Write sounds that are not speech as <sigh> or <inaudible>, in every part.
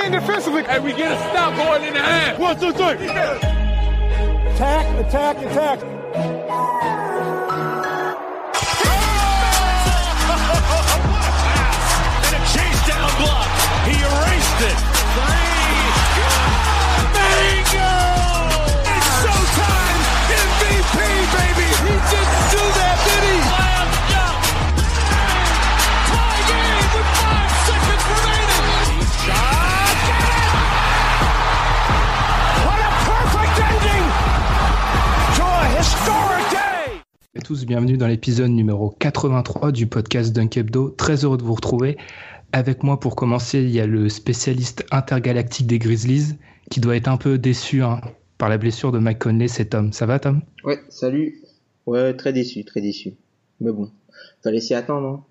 Lock in defensively. And we get a stop going in the half. One, two, three. Attack, attack, attack. Tous, bienvenue dans l'épisode numéro 83 du podcast Dunk Hebdo. Très heureux de vous retrouver. Avec moi pour commencer, il y a le spécialiste intergalactique des Grizzlies qui doit être un peu déçu hein, par la blessure de Mike Conley, c'est Tom. Ça va Tom? Ouais, salut. Ouais, très déçu, très déçu. Mais bon, fallait s'y attendre, hein.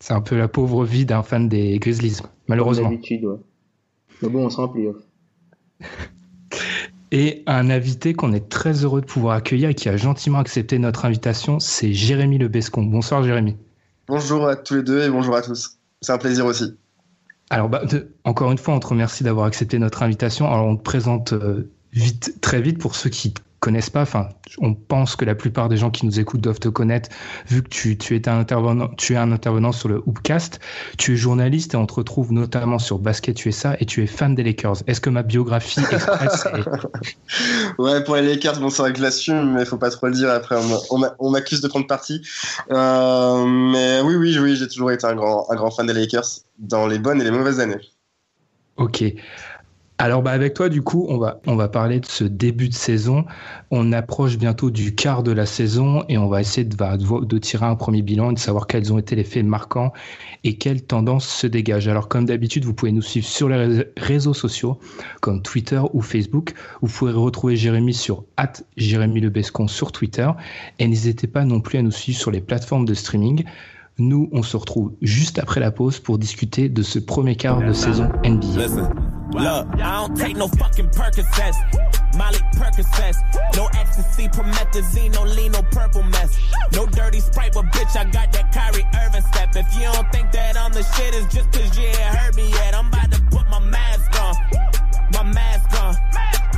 C'est un peu la pauvre vie d'un fan des Grizzlies, malheureusement. D'habitude, ouais. Mais bon, on en playoff. <laughs> Et un invité qu'on est très heureux de pouvoir accueillir et qui a gentiment accepté notre invitation, c'est Jérémy Lebescon. Bonsoir Jérémy. Bonjour à tous les deux et bonjour à tous. C'est un plaisir aussi. Alors, bah, de- encore une fois, on te remercie d'avoir accepté notre invitation. Alors, on te présente euh, vite, très vite pour ceux qui connaissent pas. Enfin, on pense que la plupart des gens qui nous écoutent doivent te connaître, vu que tu, tu es un intervenant, tu es un intervenant sur le Hoopcast. Tu es journaliste et on te retrouve notamment sur Basket USA et tu es fan des Lakers. Est-ce que ma biographie express <laughs> est- Ouais, pour les Lakers, bon, c'est vrai que je l'assume, mais faut pas trop le dire. Après, on m'accuse de prendre parti. Euh, mais oui, oui, oui, j'ai toujours été un grand, un grand fan des Lakers dans les bonnes et les mauvaises années. Ok. Alors bah avec toi du coup on va on va parler de ce début de saison. On approche bientôt du quart de la saison et on va essayer de, va- de, de tirer un premier bilan et de savoir quels ont été les faits marquants et quelles tendances se dégagent. Alors comme d'habitude vous pouvez nous suivre sur les rés- réseaux sociaux comme Twitter ou Facebook. Vous pouvez retrouver Jérémy sur Jérémy Lebescon sur Twitter et n'hésitez pas non plus à nous suivre sur les plateformes de streaming. Nous, on se retrouve juste après la pause pour discuter de ce premier quart de saison NBA. Listen, look, I don't take no fucking Percocets. Molly Percocets. No ecstasy, promethazine, no lean, no purple mess. No dirty sprite, but bitch, I got that Kyrie Irving step. If you don't think that I'm the shit, it's just cause you ain't heard me yet. I'm about to put my mask on. My mask on.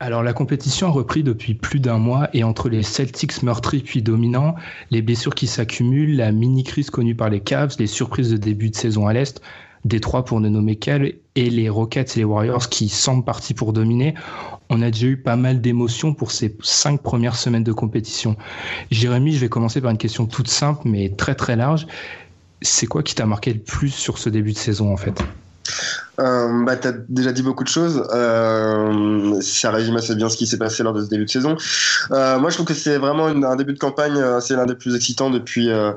Alors la compétition a repris depuis plus d'un mois et entre les Celtics meurtris puis dominants, les blessures qui s'accumulent, la mini-crise connue par les Cavs, les surprises de début de saison à l'Est, Détroit pour ne nommer qu'elle, et les Rockets et les Warriors qui semblent partis pour dominer, on a déjà eu pas mal d'émotions pour ces cinq premières semaines de compétition. Jérémy, je vais commencer par une question toute simple mais très très large. C'est quoi qui t'a marqué le plus sur ce début de saison en fait? Euh, bah, t'as déjà dit beaucoup de choses. Ça résume assez bien ce qui s'est passé lors de ce début de saison. Euh, moi, je trouve que c'est vraiment un début de campagne. euh, C'est l'un des plus excitants depuis euh,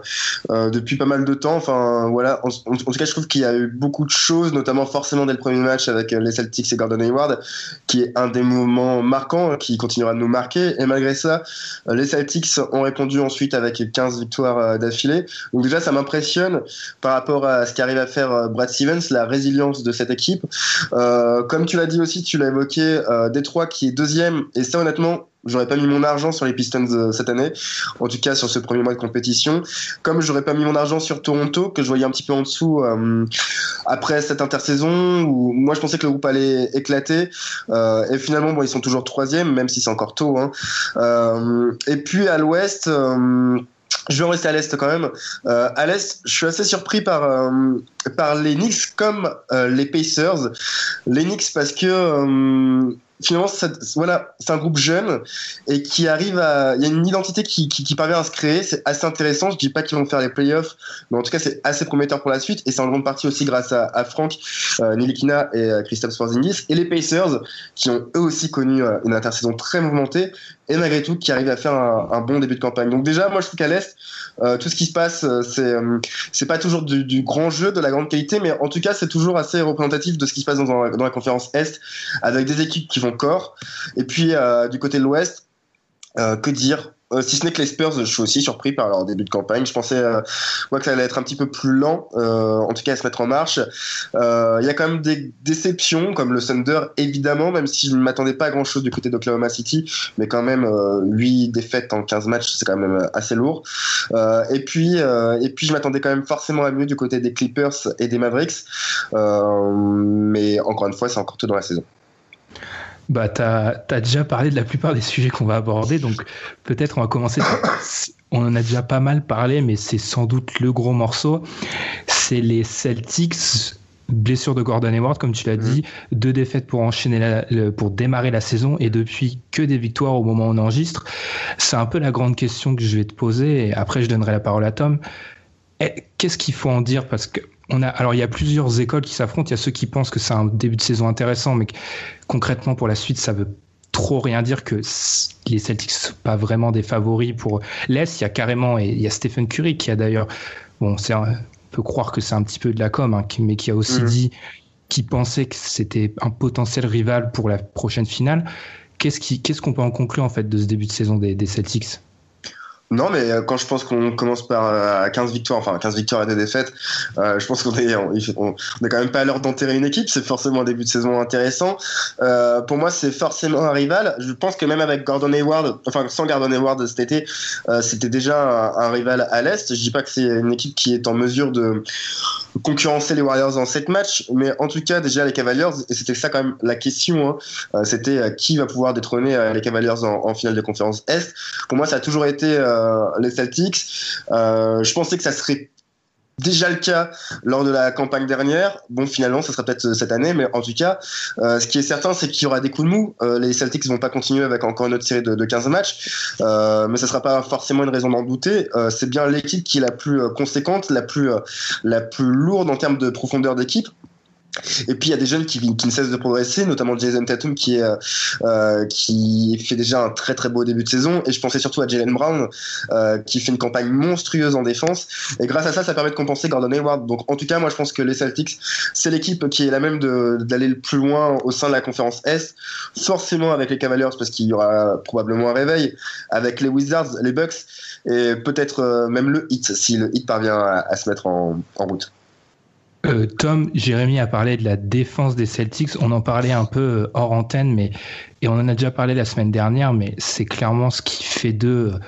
depuis pas mal de temps. Enfin, voilà. En, en- tout cas, je trouve qu'il y a eu beaucoup de choses, notamment forcément dès le premier match avec les Celtics et Gordon Hayward, qui est un des moments marquants, qui continuera de nous marquer. Et malgré ça, les Celtics ont répondu ensuite avec 15 victoires d'affilée. Donc déjà, ça m'impressionne par rapport à ce qu'arrive à faire Brad Stevens, la résilience de cette équipe. Euh, comme tu l'as dit aussi, tu l'as évoqué, euh, Détroit qui est deuxième, et ça honnêtement, j'aurais pas mis mon argent sur les Pistons euh, cette année, en tout cas sur ce premier mois de compétition, comme j'aurais pas mis mon argent sur Toronto, que je voyais un petit peu en dessous euh, après cette intersaison, où moi je pensais que le groupe allait éclater, et finalement ils sont toujours troisième, même si c'est encore tôt. Hein. Et puis à l'ouest... euh, je vais en rester à l'Est quand même. Euh, à l'Est, je suis assez surpris par, euh, par les Knicks comme euh, les Pacers. Les Knicks parce que euh, finalement, voilà, c'est un groupe jeune et qui arrive à. Il y a une identité qui, qui, qui parvient à se créer. C'est assez intéressant. Je dis pas qu'ils vont faire les playoffs, mais en tout cas, c'est assez prometteur pour la suite. Et c'est en grande partie aussi grâce à, à Franck euh, Nilikina et euh, Christophe Sporzingis et les Pacers qui ont eux aussi connu euh, une intersaison très mouvementée et malgré tout qui arrivent à faire un, bon début de campagne. Donc déjà, moi, je trouve qu'à l'est, euh, tout ce qui se passe, euh, c'est euh, pas toujours du, grand jeu, de la grande qualité, mais en tout cas, c'est toujours assez représentatif de ce qui se passe dans, dans la conférence Est, avec des équipes qui vont corps. Et puis du côté de l'Ouest, que dire? Euh, si ce n'est que les Spurs, je suis aussi surpris par leur début de campagne. Je pensais euh, que ça allait être un petit peu plus lent, euh, en tout cas à se mettre en marche. Il y a quand même des déceptions, comme le Thunder, évidemment, même si je ne m'attendais pas à grand-chose du côté d'Oklahoma City, mais quand même, 8 défaites en 15 matchs, c'est quand même assez lourd. et, puis, et puis, je m'attendais quand même forcément à mieux du côté des Clippers et des Mavericks. mais encore une fois, c'est encore tout dans la saison. Bah, tu as, déjà parlé de la plupart des sujets qu'on va aborder, donc peut-être on va commencer. <coughs> On en a déjà pas mal parlé, mais c'est sans doute le gros morceau. C'est les Celtics, blessure de Gordon Hayward, comme tu l'as mm-hmm. dit, deux défaites pour enchaîner pour démarrer la saison, et depuis que des victoires au moment où on enregistre. C'est un peu la grande question que je vais te poser, et après je donnerai la parole à Tom. Eh, qu'est-ce qu'il faut en dire? Parce que on a, alors il y a plusieurs écoles qui s'affrontent. Il y a ceux qui pensent que c'est un début de saison intéressant, mais concrètement pour la suite, ça veut trop rien dire que les Celtics sont pas vraiment des favoris pour l'Est. Il y a carrément et il y a Stephen Curry qui a d'ailleurs, bon, c'est on peut croire que c'est un petit peu de la com, hein, mais qui a aussi mmh. dit qu'il pensait que c'était un potentiel rival pour la prochaine finale. Qu'est-ce qu'on peut en conclure en fait de ce début de saison des, des Celtics? Non, mais euh, quand je pense qu'on commence par 15 euh, victoires, enfin 15 victoires et des défaites, euh, je pense qu'on est, quand même pas à l'heure d'enterrer une équipe. C'est forcément un début de saison intéressant. Pour moi, c'est forcément un rival. Je pense que même avec Gordon Hayward, enfin sans Gordon Hayward cet été, c'était déjà un, rival à l'est. Je dis pas que c'est une équipe qui est en mesure de concurrencer les Warriors en 7 matchs, mais en tout cas déjà les Cavaliers, et c'était ça quand même la question, hein, c'était qui va pouvoir détrôner les Cavaliers en, en, finale de conférence Est. Pour moi, ça a toujours été les Celtics. Euh, je pensais que ça serait déjà le cas lors de la campagne dernière. Bon, finalement, ça sera peut-être cette année, mais en tout cas, euh, ce qui est certain, c'est qu'il y aura des coups de mou. Euh, les Celtics vont pas continuer avec encore une autre série de, de 15 matchs, euh, mais ça sera pas forcément une raison d'en douter. c'est bien l'équipe qui est la plus conséquente, la plus, la plus lourde en termes de profondeur d'équipe. Et puis il y a des jeunes qui, qui, ne cessent de progresser, notamment Jason Tatum qui, est, euh, qui fait déjà un très très beau début de saison. Et je pensais surtout à Jalen Brown euh, qui fait une campagne monstrueuse en défense. Et grâce à ça, ça permet de compenser Gordon Hayward. Donc en tout cas, moi je pense que les Celtics, c'est l'équipe qui est la même d'aller le plus loin au sein de la conférence S. Forcément avec les Cavaliers parce qu'il y aura probablement un réveil. Avec les Wizards, les Bucks et peut-être euh, même le Heat si le Heat parvient à, à se mettre en, en route. Euh, Tom, Jérémy a parlé de la défense des Celtics. On en parlait un peu euh, hors antenne, mais et on en a déjà parlé la semaine dernière, mais c'est clairement ce qui fait d'eux euh,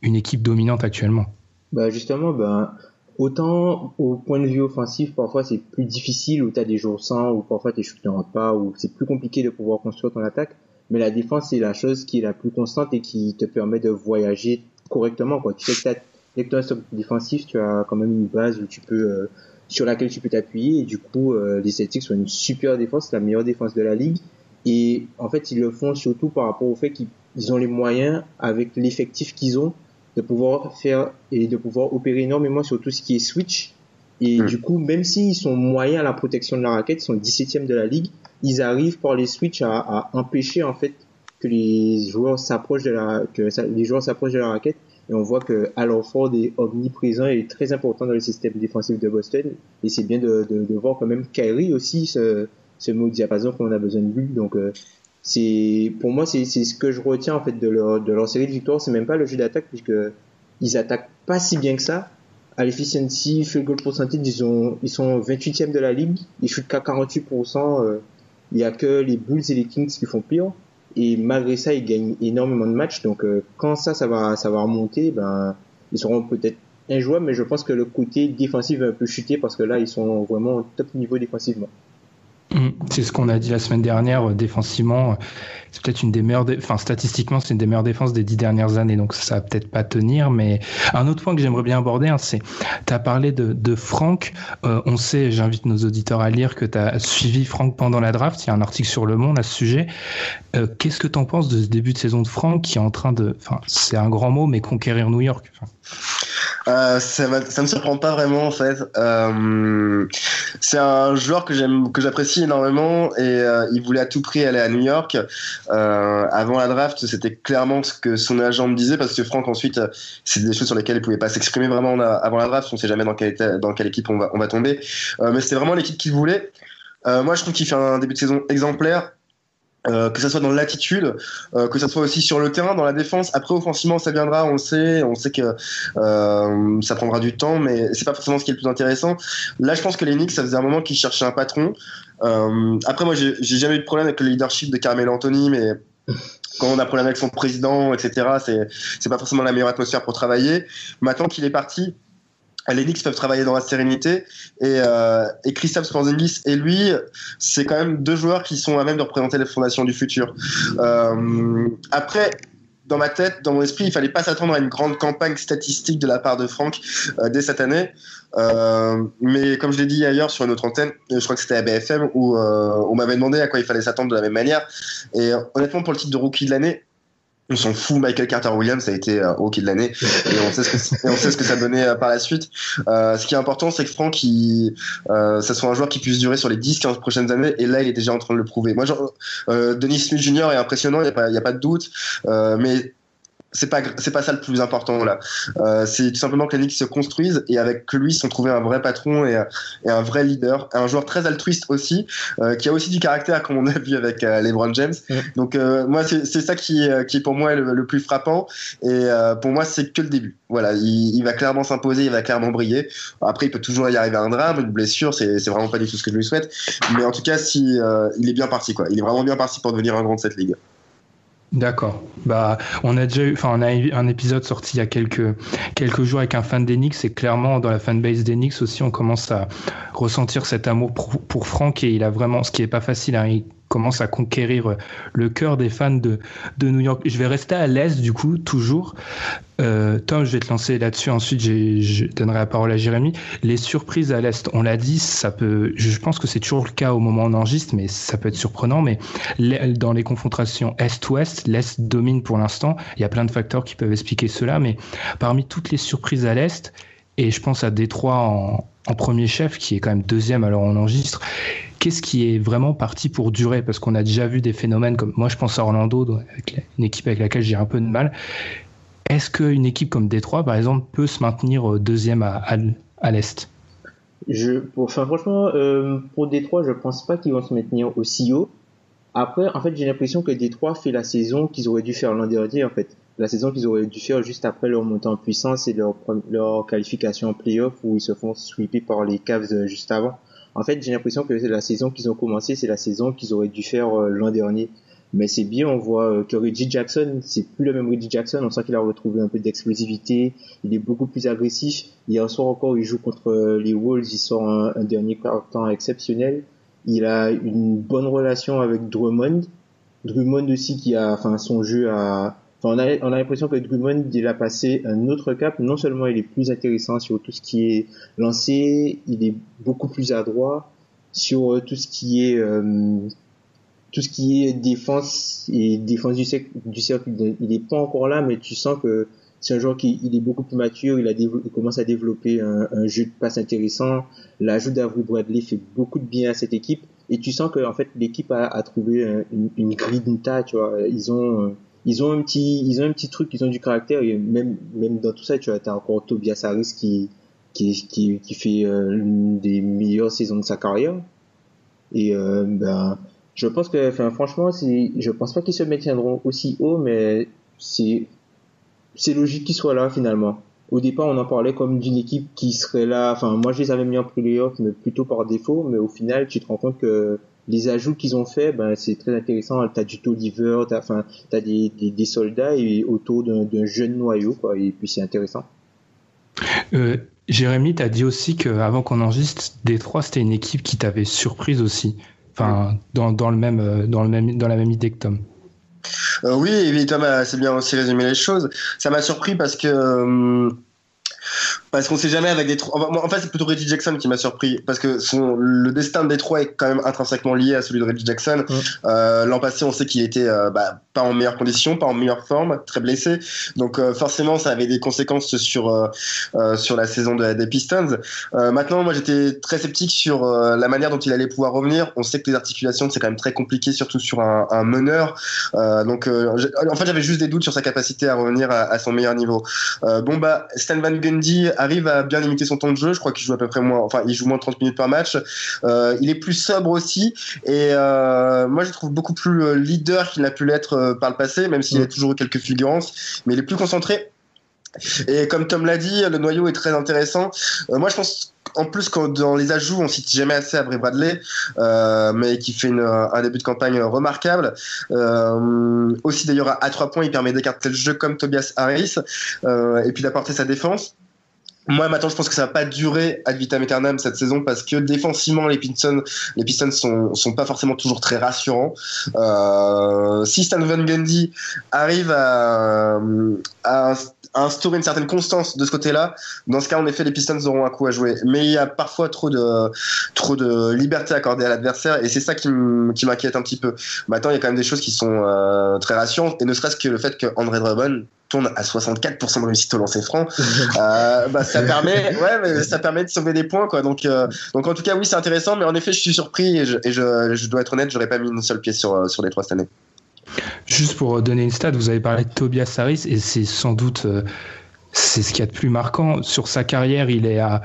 une équipe dominante actuellement. Bah justement, bah, autant au point de vue offensif, parfois c'est plus difficile, où tu as des jours sans, ou parfois tes shoots n'aura pas, ou c'est plus compliqué de pouvoir construire ton attaque. Mais la défense, c'est la chose qui est la plus constante et qui te permet de voyager correctement. Quoi. Tu sais que dès que tu as un défensif, tu as quand même une base où tu peux sur laquelle tu peux t'appuyer. Et du coup, euh, les Celtics sont une super défense, la meilleure défense de la ligue. Et en fait, ils le font surtout par rapport au fait qu'ils ont les moyens, avec l'effectif qu'ils ont, de pouvoir faire et de pouvoir opérer énormément sur tout ce qui est switch. Et hmm. du coup, même s'ils sont moyens à la protection de la raquette, ils sont 17e de la ligue, ils arrivent par les switch à, à empêcher en fait que les joueurs s'approchent de la que les joueurs s'approchent de la raquette et on voit que Al Horford est omniprésent et très important dans le système défensif de Boston. Et c'est bien de, de, de, voir quand même Kyrie aussi ce, ce mot diapason qu'on a besoin de lui. Donc euh, c'est pour moi c'est ce que je retiens en fait de leur, de leur série de victoires. C'est même pas le jeu d'attaque puisque ils attaquent pas si bien que ça. À l'efficiency, field goal percentage, ils, ont, ils sont 28e de la ligue. Ils shootent qu'à 48%. Euh, il y a que les Bulls et les Kings qui font pire et malgré ça ils gagnent énormément de matchs donc euh, quand ça va ça va remonter ben ils seront peut-être injouables mais je pense que le côté défensif va un peu chuter parce que là ils sont vraiment au top niveau défensivement. C'est ce qu'on a dit la semaine dernière, euh, défensivement, c'est peut-être une des meilleures, enfin statistiquement, c'est une des meilleures défenses des dix dernières années, donc ça va peut-être pas tenir. Mais un autre point que j'aimerais bien aborder, hein, c'est, tu as parlé de, de Franck. Euh, on sait, j'invite nos auditeurs à lire que tu as suivi Franck pendant la draft. Il y a un article sur Le Monde à ce sujet. Euh, qu'est-ce que tu en penses de ce début de saison de Franck qui est en train de, enfin, c'est un grand mot, mais conquérir New York. Euh, ça, ne me surprend pas vraiment en fait. Euh, c'est un joueur que j'aime, que j'apprécie énormément et euh, il voulait à tout prix aller à New York. avant la draft, c'était clairement ce que son agent me disait parce que Franck ensuite, c'est des choses sur lesquelles il pouvait pas s'exprimer vraiment avant la draft. On sait jamais dans quelle, dans quelle équipe on va, on va tomber, mais c'était vraiment l'équipe qu'il voulait. moi, je trouve qu'il fait un début de saison exemplaire. Euh, que ça soit dans l'attitude, euh, que ça soit aussi sur le terrain, dans la défense. Après, offensivement, ça viendra, on le sait, on sait que euh, ça prendra du temps, mais c'est pas forcément ce qui est le plus intéressant. Là, je pense que les Knicks, ça faisait un moment qu'ils cherchaient un patron. Après, moi, j'ai jamais eu de problème avec le leadership de Carmel Anthony, mais quand on a problème avec son président, etc., c'est pas forcément la meilleure atmosphère pour travailler. Maintenant qu'il est parti, les Knicks peuvent travailler dans la sérénité et, euh, et Christophe Porzingis et lui, c'est quand même deux joueurs qui sont à même de représenter les fondations du futur. Euh, après, dans ma tête, dans mon esprit, il fallait pas s'attendre à une grande campagne statistique de la part de Franck euh, dès cette année. Euh, mais comme je l'ai dit ailleurs sur une autre antenne, je crois que c'était à BFM où euh, on m'avait demandé à quoi il fallait s'attendre de la même manière. Et honnêtement, pour le titre de rookie de l'année, on s'en fout. Michael Carter Williams a été euh, rookie de l'année et on sait ce que, on sait ça donnait euh, par la suite. Euh, ce qui est important, c'est que Franck, il, euh, ça soit un joueur qui puisse durer sur les 10-15 prochaines années et là, il est déjà en train de le prouver. Moi, euh, Denis Smith Jr. est impressionnant, il n'y a, pas, y a pas de doute, mais c'est pas c'est pas ça le plus important là. Euh, c'est tout simplement que les Knicks se construisent et avec lui, ils sont trouvés un vrai patron et, et, un vrai leader, un joueur très altruiste aussi, euh, qui a aussi du caractère comme on a vu avec euh, LeBron James. Donc euh, moi, c'est ça qui qui pour moi est le, le plus frappant et euh, pour moi, c'est que le début. Voilà, il, il va clairement s'imposer, il va clairement briller. Après, il peut toujours y arriver un drame, une blessure, c'est c'est vraiment pas du tout ce que je lui souhaite. Mais en tout cas, si euh, il est bien parti quoi, il est vraiment bien parti pour devenir un grand de cette ligue. D'accord. Bah, on a déjà eu, enfin, on a eu un épisode sorti il y a quelques quelques jours avec un fan d'Enix et clairement dans la fanbase d'Enix aussi, on commence à ressentir cet amour pour, pour Franck et il a vraiment, ce qui est pas facile, hein, il commence à conquérir le cœur des fans de, de New York. Je vais rester à l'Est, du coup, toujours. Euh, Tom, je vais te lancer là-dessus. Ensuite, je donnerai la parole à Jérémy. Les surprises à l'Est, on l'a dit, ça peut, je pense que c'est toujours le cas au moment où on enregistre, mais ça peut être surprenant. Mais dans les confrontations Est-Ouest, l'Est domine pour l'instant. Il y a plein de facteurs qui peuvent expliquer cela, mais parmi toutes les surprises à l'Est, et je pense à Détroit en, premier chef, qui est quand même deuxième alors on enregistre, qu'est-ce qui est vraiment parti pour durer? Parce qu'on a déjà vu des phénomènes comme moi, je pense à Orlando, une équipe avec laquelle j'ai un peu de mal. Est-ce qu'une équipe comme Détroit, par exemple, peut se maintenir deuxième à, à, l'Est? Enfin, franchement, euh, pour Détroit, je pense pas qu'ils vont se maintenir aussi haut. Après, en fait, j'ai l'impression que Détroit fait la saison qu'ils auraient dû faire l'an dernier, en fait. La saison qu'ils auraient dû faire juste après leur montée en puissance et leur, qualification en playoff où ils se font sweeper par les Cavs juste avant. En fait, j'ai l'impression que la saison qu'ils ont commencé, c'est la saison qu'ils auraient dû faire euh, l'an dernier. Mais c'est bien, on voit euh, que Reggie Jackson, c'est plus le même Reggie Jackson, on sent qu'il a retrouvé un peu d'explosivité, il est beaucoup plus agressif. Hier soir encore, il joue contre euh, les Wolves, il sort un, un dernier temps exceptionnel. Il a une bonne relation avec Drummond. Drummond aussi qui a, enfin, son jeu a, On a, on a l'impression que Drummond, il a passé un autre cap. Non seulement il est plus intéressant sur tout ce qui est lancé, il est beaucoup plus adroit sur tout ce qui est euh, tout ce qui est défense et défense du, cercle. Il n'est pas encore là, mais tu sens que c'est un joueur qui il est beaucoup plus mature. Il, a il commence à développer un, jeu de passe intéressant. L'ajout d'Avril Bradley fait beaucoup de bien à cette équipe. Et tu sens que en fait l'équipe a, a trouvé une, une grinta, tu vois. Ils ont ils ont un petit ils ont un petit truc ils ont du caractère et même même dans tout ça tu vois t'as encore Tobias Harris qui qui qui, qui fait euh, l'une des meilleures saisons de sa carrière. Et euh, ben je pense que enfin franchement c'est je pense pas qu'ils se maintiendront aussi haut mais c'est c'est logique qu'ils soient là finalement. Au départ on en parlait comme d'une équipe qui serait là enfin moi je les avais mis en playoff mais plutôt par défaut mais au final tu te rends compte que les ajouts qu'ils ont fait, ben, c'est très intéressant. T'as du Toliver, t'as, enfin, t'as des, des, des, soldats et autour d'un, d'un jeune noyau, quoi. Et puis c'est intéressant. Euh, Jérémy, t'as dit aussi qu'avant qu'on enregistre, Détroit, c'était une équipe qui t'avait surprise aussi. Enfin, dans, dans, le même, dans, le même, dans la même idée que Tom. oui, et Tom a assez bien aussi résumé les choses. Ça m'a surpris parce que parce qu'on sait jamais avec des en fait c'est plutôt Reggie Jackson qui m'a surpris parce que son le destin de Détroit est quand même intrinsèquement lié à celui de Reggie Jackson. Euh, l'an passé on sait qu'il était euh, bah, pas en meilleure condition pas en meilleure forme très blessé. Donc euh, forcément ça avait des conséquences sur euh, sur la saison des Pistons. Maintenant moi j'étais très sceptique sur la manière dont il allait pouvoir revenir. On sait que les articulations c'est quand même très compliqué surtout sur un, un meneur. Donc en fait j'avais juste des doutes sur sa capacité à revenir à, à son meilleur niveau. Bon bah Stan Van Gundy arrive à bien limiter son temps de jeu. Je crois qu'il joue à peu près moins, enfin, il joue moins de 30 minutes par match. Euh, il est plus sobre aussi. Et euh, moi, je le trouve beaucoup plus euh, leader qu'il n'a pu l'être par le passé, même s'il y a mm. toujours eu quelques fulgurances. Mais il est plus concentré. Et comme Tom l'a dit, le noyau est très intéressant. moi, je pense en plus, quand dans les ajouts, on cite jamais assez Avery Bradley, euh, mais qui fait une, un début de campagne remarquable. Euh, aussi d'ailleurs à, trois points, il permet d'écarter le jeu comme Tobias Harris et puis d'apporter sa défense. Moi maintenant je pense que ça va pas durer ad vitam aeternam cette saison parce que défensivement les Pistons les Pistons sont sont pas forcément toujours très rassurants. Euh, si Stan Van Gundy arrive à, à instaurer une certaine constance de ce côté-là, dans ce cas, en effet, les Pistons auront un coup à jouer. Mais il y a parfois trop de, trop de liberté accordée à l'adversaire, et c'est ça qui m'inquiète un petit peu. Maintenant, il y a quand même des choses qui sont euh, très rassurantes, et ne serait-ce que le fait que André Drummond tourne à 64% de réussite au lancer franc, <laughs> euh, bah, ça <laughs> permet, ouais, mais ça permet de sauver des points, quoi. Donc, euh, donc en tout cas, oui, c'est intéressant, mais en effet, je suis surpris et je, et je, je dois être honnête, j'aurais pas mis une seule pièce sur, sur les trois cette année. Juste pour donner une stat, vous avez parlé de Tobias Harris et c'est sans doute euh, c'est ce qu'il y a de plus marquant. Sur sa carrière, il est à,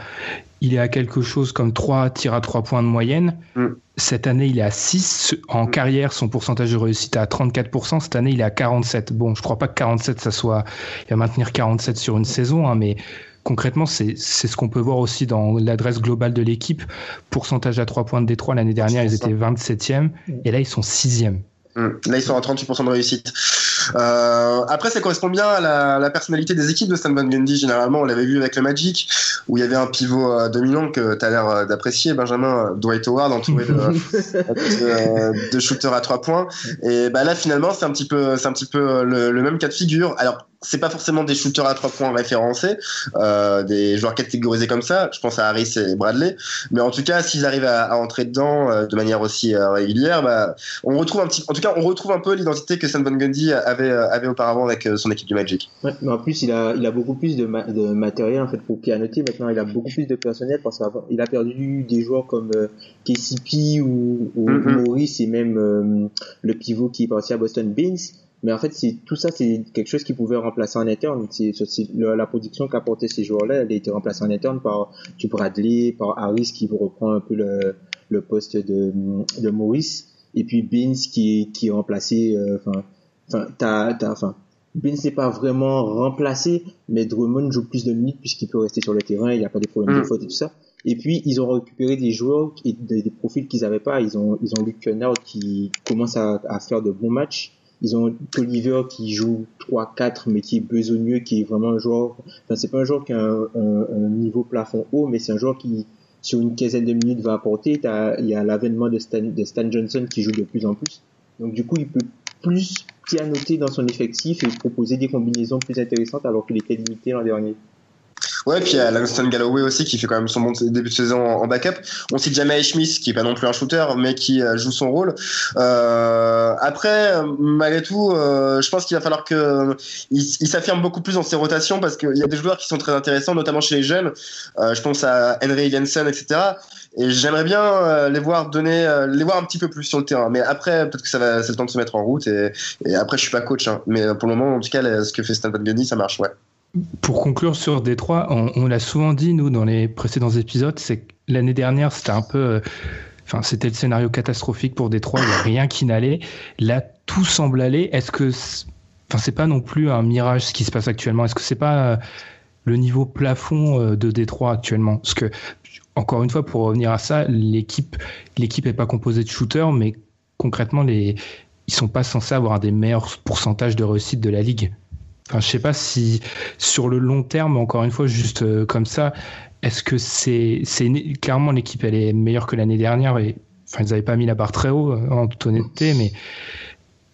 il est à quelque chose comme 3 tirs à 3 points de moyenne. Mm. Cette année, il est à 6. En mm. carrière, son pourcentage de réussite est à 34%. Cette année, il est à 47. Bon, je crois pas que 47, ça soit. Il va maintenir 47 sur une saison, hein, mais concrètement, c'est ce qu'on peut voir aussi dans l'adresse globale de l'équipe. Pourcentage à 3 points de Détroit l'année dernière, ils étaient 27e. Et là, ils sont 6e. Mm. Là, ils sont à 38% de réussite. Euh, après, ça correspond bien à la, la, personnalité des équipes de Stan Van Gundy. Généralement, on l'avait vu avec le Magic, où il y avait un pivot euh, dominant que tu as l'air euh, d'apprécier, Benjamin Dwight Howard, entouré de, <laughs> de, de shooters à trois points. Et bah là, finalement, c'est un petit peu, c'est un petit peu le, le, même cas de figure. Alors, c'est pas forcément des shooters à trois points référencés, euh, des joueurs catégorisés comme ça. Je pense à Harris et Bradley. Mais en tout cas, s'ils arrivent à, à, entrer dedans euh, de manière aussi euh, régulière, bah, on retrouve un petit, en tout cas, on retrouve un peu l'identité que Stan Van Gundy avait, euh, avait auparavant avec euh, son équipe du Magic. Ouais, mais en plus, il a, il a beaucoup plus de, ma de matériel en fait pour pianoter. Maintenant, il a beaucoup plus de personnel parce qu'il a perdu des joueurs comme KCP ou, ou mm -hmm. Maurice et même le pivot qui est parti à Boston Beans mais en fait, c'est tout ça, c'est quelque chose qui pouvait remplacer en interne. C'est la production qu'apportaient ces joueurs-là, elle a été remplacée en interne par du Bradley, par Harris qui reprend un peu le, le poste de, de Maurice, et puis Beans qui qui est remplacé. Euh, enfin, enfin, t'as, enfin, Beans n'est pas vraiment remplacé, mais Drummond joue plus de minutes puisqu'il peut rester sur le terrain, il n'y a pas de problème de mm. faute et tout ça. Et puis ils ont récupéré des joueurs et des, des profils qu'ils n'avaient pas. Ils ont ils ont Luke Kennard qui commence à, à faire de bons matchs ils ont Oliver qui joue 3-4 mais qui est besogneux, qui est vraiment un joueur. Enfin, c'est pas un joueur qui a un niveau plafond haut, mais c'est un joueur qui, sur une quinzaine de minutes, va apporter. Il y a l'avènement de Stan, de Stan Johnson qui joue de plus en plus. Donc du coup, il peut plus pianoter dans son effectif et proposer des combinaisons plus intéressantes alors qu'il était limité l'an dernier. Ouais, puis il y a Langston Galloway aussi qui fait quand même son bon début de saison en backup. On cite jamais Smith qui est pas non plus un shooter, mais qui euh, joue son rôle. Euh, après, malgré tout, euh, je pense qu'il va falloir que il, s'affirme beaucoup plus dans ses rotations parce qu'il y a des joueurs qui sont très intéressants, notamment chez les jeunes. Euh, je pense à Henry Jensen, etc. Et j'aimerais bien euh, les voir donner, les voir un petit peu plus sur le terrain. Mais après, peut-être que ça va, c'est le temps de se mettre en route. Et, après, je suis pas coach, hein. mais pour le moment, en tout cas, ce que fait Stanford Gundy, ça marche, ouais. Pour conclure sur Détroit, on, on l'a souvent dit, nous, dans les précédents épisodes, c'est que l'année dernière, c'était un peu. Euh, enfin, c'était le scénario catastrophique pour Détroit, il n'y a rien qui n'allait. Là, tout semble aller. Est-ce que. Enfin, c'est pas non plus un mirage ce qui se passe actuellement. Est-ce que c'est pas euh, le niveau plafond euh, de Détroit actuellement? Parce que, encore une fois, pour revenir à ça, l'équipe l'équipe n'est pas composée de shooters, mais concrètement, les, ils sont pas censés avoir des meilleurs pourcentages de réussite de la ligue. Enfin, je sais pas si sur le long terme, encore une fois, juste euh, comme ça, est-ce que c'est clairement l'équipe elle est meilleure que l'année dernière et enfin, ils n'avaient pas mis la barre très haut, en toute honnêteté, mais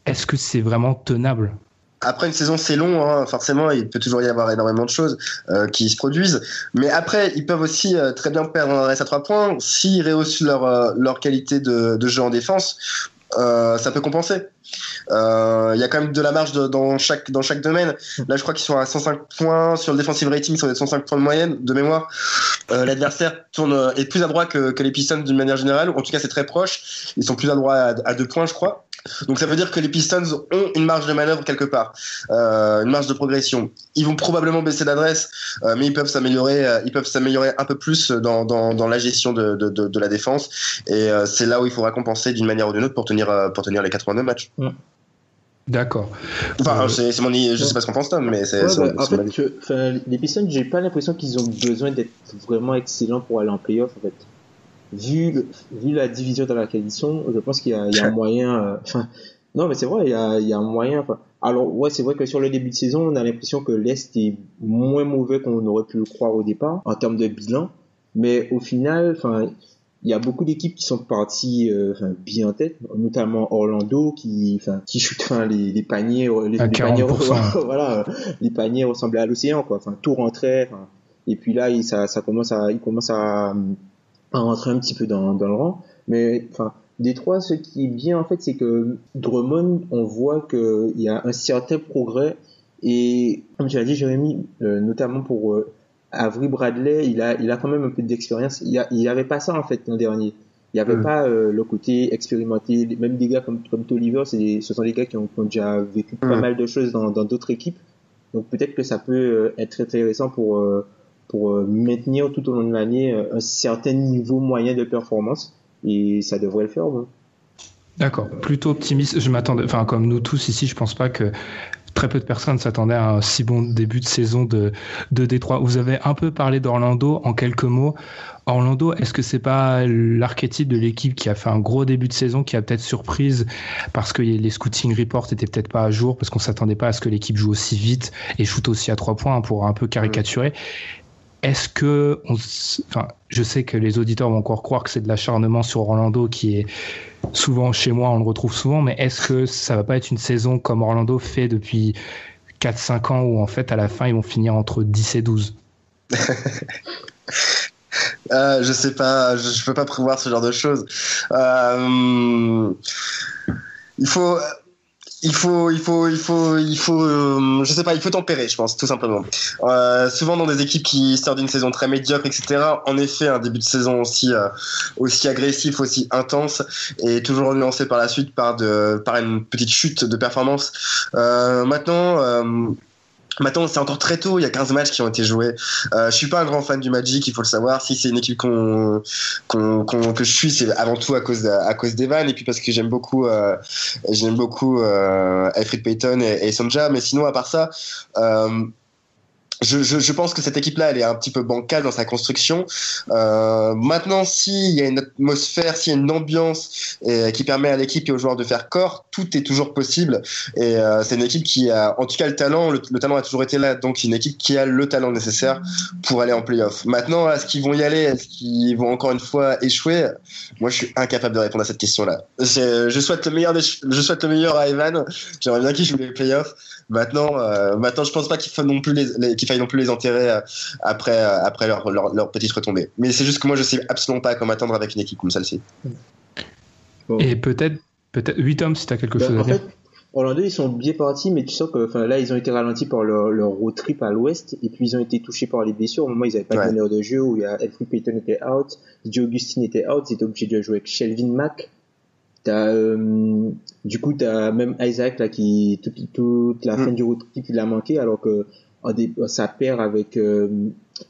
est-ce que c'est vraiment tenable? Après une saison, c'est long, hein. forcément, il peut toujours y avoir énormément de choses euh, qui se produisent. Mais après, ils peuvent aussi euh, très bien perdre un reste à trois points. S'ils rehaussent leur, leur qualité de, de, jeu en défense, ça peut compenser. Il y a quand même de la marge de, dans, chaque, dans chaque domaine. Là, je crois qu'ils sont à 105 points sur le defensive rating, sur les 105 points de moyenne de mémoire. L'adversaire tourne est plus adroit que, que les Pistons d'une manière générale. En tout cas, c'est très proche. Ils sont plus adroits à, à deux points, je crois. Donc ça veut dire que les Pistons ont une marge de manœuvre quelque part, euh, une marge de progression. Ils vont probablement baisser d'adresse, euh, mais ils peuvent s'améliorer, euh, ils peuvent s'améliorer un peu plus dans, dans, dans la gestion de, de, de, la défense. Et euh, c'est là où il faudra compenser d'une manière ou d'une autre pour tenir euh, pour tenir les 82 matchs. Mm. D'accord. Enfin, c'est mon, je sais pas ce qu'on pense Tom, mais c'est. Ouais, bah, en fait, je, les Pistons, j'ai pas l'impression qu'ils ont besoin d'être vraiment excellents pour aller en playoff. En fait vu, le, vu la division dans laquelle ils sont, je pense qu'il y a, il y a un <laughs> moyen. Euh, enfin, non, mais c'est vrai, il y a, il y a un moyen. alors, ouais, c'est vrai que sur le début de saison, on a l'impression que l'Est est moins mauvais qu'on aurait pu le croire au départ en termes de bilan. Mais au final, enfin, il y a beaucoup d'équipes qui sont parties euh, bien en tête, notamment Orlando qui, enfin, qui shoot enfin, les, les paniers, les, les paniers, <laughs> voilà, les paniers ressemblaient à l'océan, quoi. Enfin, tout rentrait. Enfin, et puis là, il, ça, ça commence à, il commence à à rentrer un petit peu dans, dans le rang. Mais enfin, des trois, ce qui est bien en fait, c'est que Drummond, on voit qu'il y a un certain progrès. Et comme tu l'as dit, Jérémy, euh, notamment pour euh, Avery Bradley, il a, il a quand même un peu d'expérience. Il n'y avait pas ça en fait l'an dernier. Il n'y avait mm. pas euh, le côté expérimenté. Même des gars comme, comme ce sont des gars qui ont, qui ont déjà vécu pas mm. mal de choses dans d'autres équipes. Donc peut-être que ça peut euh, être intéressant pour euh, pour maintenir tout au long de l'année un certain niveau moyen de performance et ça devrait le faire. D'accord, plutôt optimiste. Je m'attendais, enfin comme nous tous ici, je pense pas que très peu de personnes s'attendaient à un si bon début de saison de, de Détroit. Vous avez un peu parlé d'Orlando en quelques mots. Orlando, est-ce que c'est pas l'archétype de l'équipe qui a fait un gros début de saison, qui a peut-être surprise parce que les scouting reports étaient peut-être pas à jour, parce qu'on s'attendait pas à ce que l'équipe joue aussi vite et shoot aussi à trois points pour un peu caricaturer? Est-ce que, enfin, je sais que les auditeurs vont encore croire que c'est de l'acharnement sur Orlando qui est souvent chez moi, on le retrouve souvent, mais est-ce que ça va pas être une saison comme Orlando fait depuis 4-5 ans où en fait à la fin ils vont finir entre 10 et 12 <laughs> euh, Je sais pas, je, je, peux pas prévoir ce genre de choses. Euh, il faut il faut, il faut, il faut, il faut, euh, je sais pas, il faut tempérer, je pense, tout simplement. Euh, souvent dans des équipes qui sortent d'une saison très médiocre, etc. En effet, un début de saison aussi, euh, aussi agressif, aussi intense, et toujours nuancé par la suite par de, par une petite chute de performance. Euh, maintenant euh, Maintenant, c'est encore très tôt. Il y a 15 matchs qui ont été joués. Euh, je suis pas un grand fan du Magic, il faut le savoir. Si c'est une équipe qu'on, que je suis, c'est avant tout à cause à d'Evan et puis parce que j'aime beaucoup, euh, j'aime beaucoup euh, Alfred Payton et, et Sonja. Mais sinon, à part ça. Euh, je, je, je, pense que cette équipe-là, elle est un petit peu bancale dans sa construction. Euh, maintenant, s'il y a une atmosphère, s'il y a une ambiance et, qui permet à l'équipe et aux joueurs de faire corps, tout est toujours possible. Et euh, c'est une équipe qui a, en tout cas, le talent. Le, le, talent a toujours été là, donc c'est une équipe qui a le talent nécessaire pour aller en playoff. Maintenant, est-ce qu'ils vont y aller? Est-ce qu'ils vont encore une fois échouer? Moi, je suis incapable de répondre à cette question-là. Je souhaite le meilleur, je souhaite le meilleur à Evan. J'aimerais bien qu'il joue les playoffs. Maintenant, euh, maintenant, je pense pas qu'il faille non plus les, les qu'il faille non plus les enterrer euh, après euh, après leur, leur, leur, petite retombée. Mais c'est juste que moi, je sais absolument pas comment attendre avec une équipe comme celle-ci. Bon. Et peut-être, peut-être, 8 hommes si t'as quelque ben, chose à dire. Fait, Orlando, ils sont bien partis, mais tu sens que enfin, là, ils ont été ralentis par leur, leur road trip à l'ouest, et puis ils ont été touchés par les blessures. Au moment, ils n'avaient pas ouais. de meneur de jeu, où il y a Elfrid Payton était out, Joe Augustine était out, ils étaient obligés de jouer avec Shelvin Mack. T'as, euh, du coup, t'as même Isaac là qui toute, toute la mm. fin du road trip il a manqué, alors que sa paire avec euh,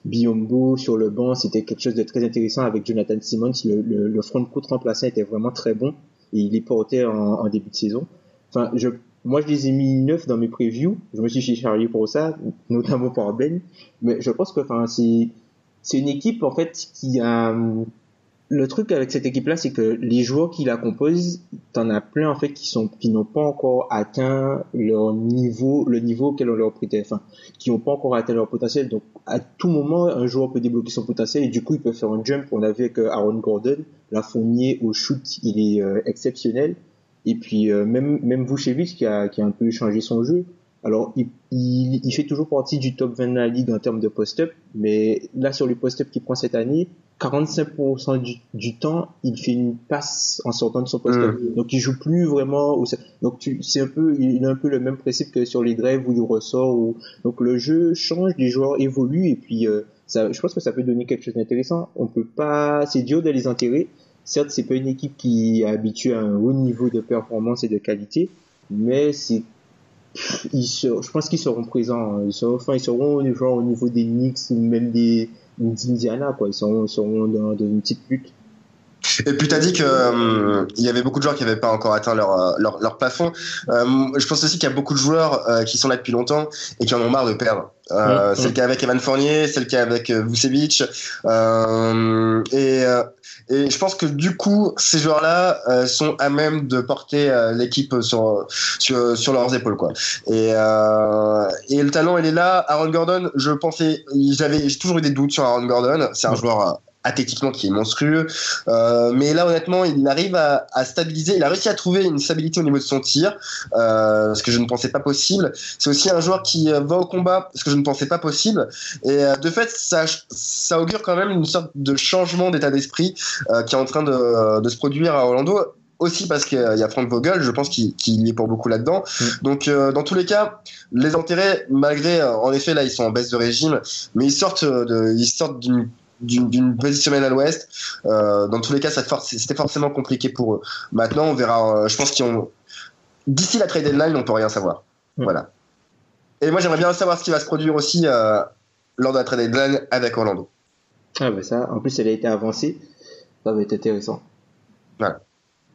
Biombo sur le banc, c'était quelque chose de très intéressant avec Jonathan Simmons. Le, le, le front court remplaçant était vraiment très bon et il est porté en, en début de saison. Enfin, je, moi, je les ai mis neuf dans mes previews. Je me suis chargé pour ça, notamment par Ben. Mais je pense que, enfin, c'est, c'est une équipe, en fait, qui a, le truc avec cette équipe-là, c'est que les joueurs qui la composent, t'en as plein en fait qui sont qui n'ont pas encore atteint leur niveau, le niveau auquel on leur prêtait, enfin, qui n'ont pas encore atteint leur potentiel. Donc, à tout moment, un joueur peut débloquer son potentiel et du coup, il peut faire un jump. On a vu avec euh, Aaron Gordon, la fournier au shoot, il est euh, exceptionnel. Et puis euh, même même Vucevic qui a qui a un peu changé son jeu. Alors, il, il, il, fait toujours partie du top 20 de la ligue en termes de post-up, mais là, sur le post-up qu'il prend cette année, 45% du, du, temps, il fait une passe en sortant de son post-up. Mmh. Donc, il joue plus vraiment. Au, donc, c'est un peu, il a un peu le même principe que sur les drives où il ressort. Où, donc, le jeu change, les joueurs évoluent, et puis, euh, ça, je pense que ça peut donner quelque chose d'intéressant. On peut pas, c'est dur de les enterrer. Certes, c'est pas une équipe qui est habituée à un haut niveau de performance et de qualité, mais c'est ils se, je pense qu'ils seront présents. Ils seront, enfin, ils seront niveau, au niveau des Knicks ou même des d'Indiana, quoi. Ils seront, dans, dans une petite lutte. Et puis tu as dit que euh, il y avait beaucoup de joueurs qui n'avaient pas encore atteint leur leur, leur plafond. Euh, je pense aussi qu'il y a beaucoup de joueurs euh, qui sont là depuis longtemps et qui en ont marre de perdre. Euh, mmh. C'est le cas avec Evan Fournier, c'est le cas avec Vucevic. et et je pense que du coup, ces joueurs-là euh, sont à même de porter euh, l'équipe sur, sur, sur leurs épaules, quoi. Et, euh, et le talent, il est là. Aaron Gordon, je pensais, j'avais, j'ai toujours eu des doutes sur Aaron Gordon. C'est un joueur athlétiquement qui est monstrueux. Euh, mais là, honnêtement, il arrive à, à, stabiliser. Il a réussi à trouver une stabilité au niveau de son tir, euh, ce que je ne pensais pas possible. C'est aussi un joueur qui euh, va au combat, ce que je ne pensais pas possible. Et euh, de fait, ça, ça augure quand même une sorte de changement d'état d'esprit euh, qui est en train de, de, se produire à Orlando aussi parce qu'il y a Frank Vogel, je pense qu'il qu est pour beaucoup là-dedans. Mm. Donc euh, dans tous les cas, les intérêts, malgré en effet là ils sont en baisse de régime, mais ils sortent de, ils sortent d'une petite semaine à l'ouest. Euh, dans tous les cas, c'était forcément compliqué pour eux. Maintenant, on verra. Euh, je pense qu'ils ont. D'ici la trade deadline, on peut rien savoir. Mmh. Voilà. Et moi, j'aimerais bien savoir ce qui va se produire aussi euh, lors de la trade deadline avec Orlando. Ah, bah ça, en plus, elle a été avancée. Ça va être intéressant. Voilà.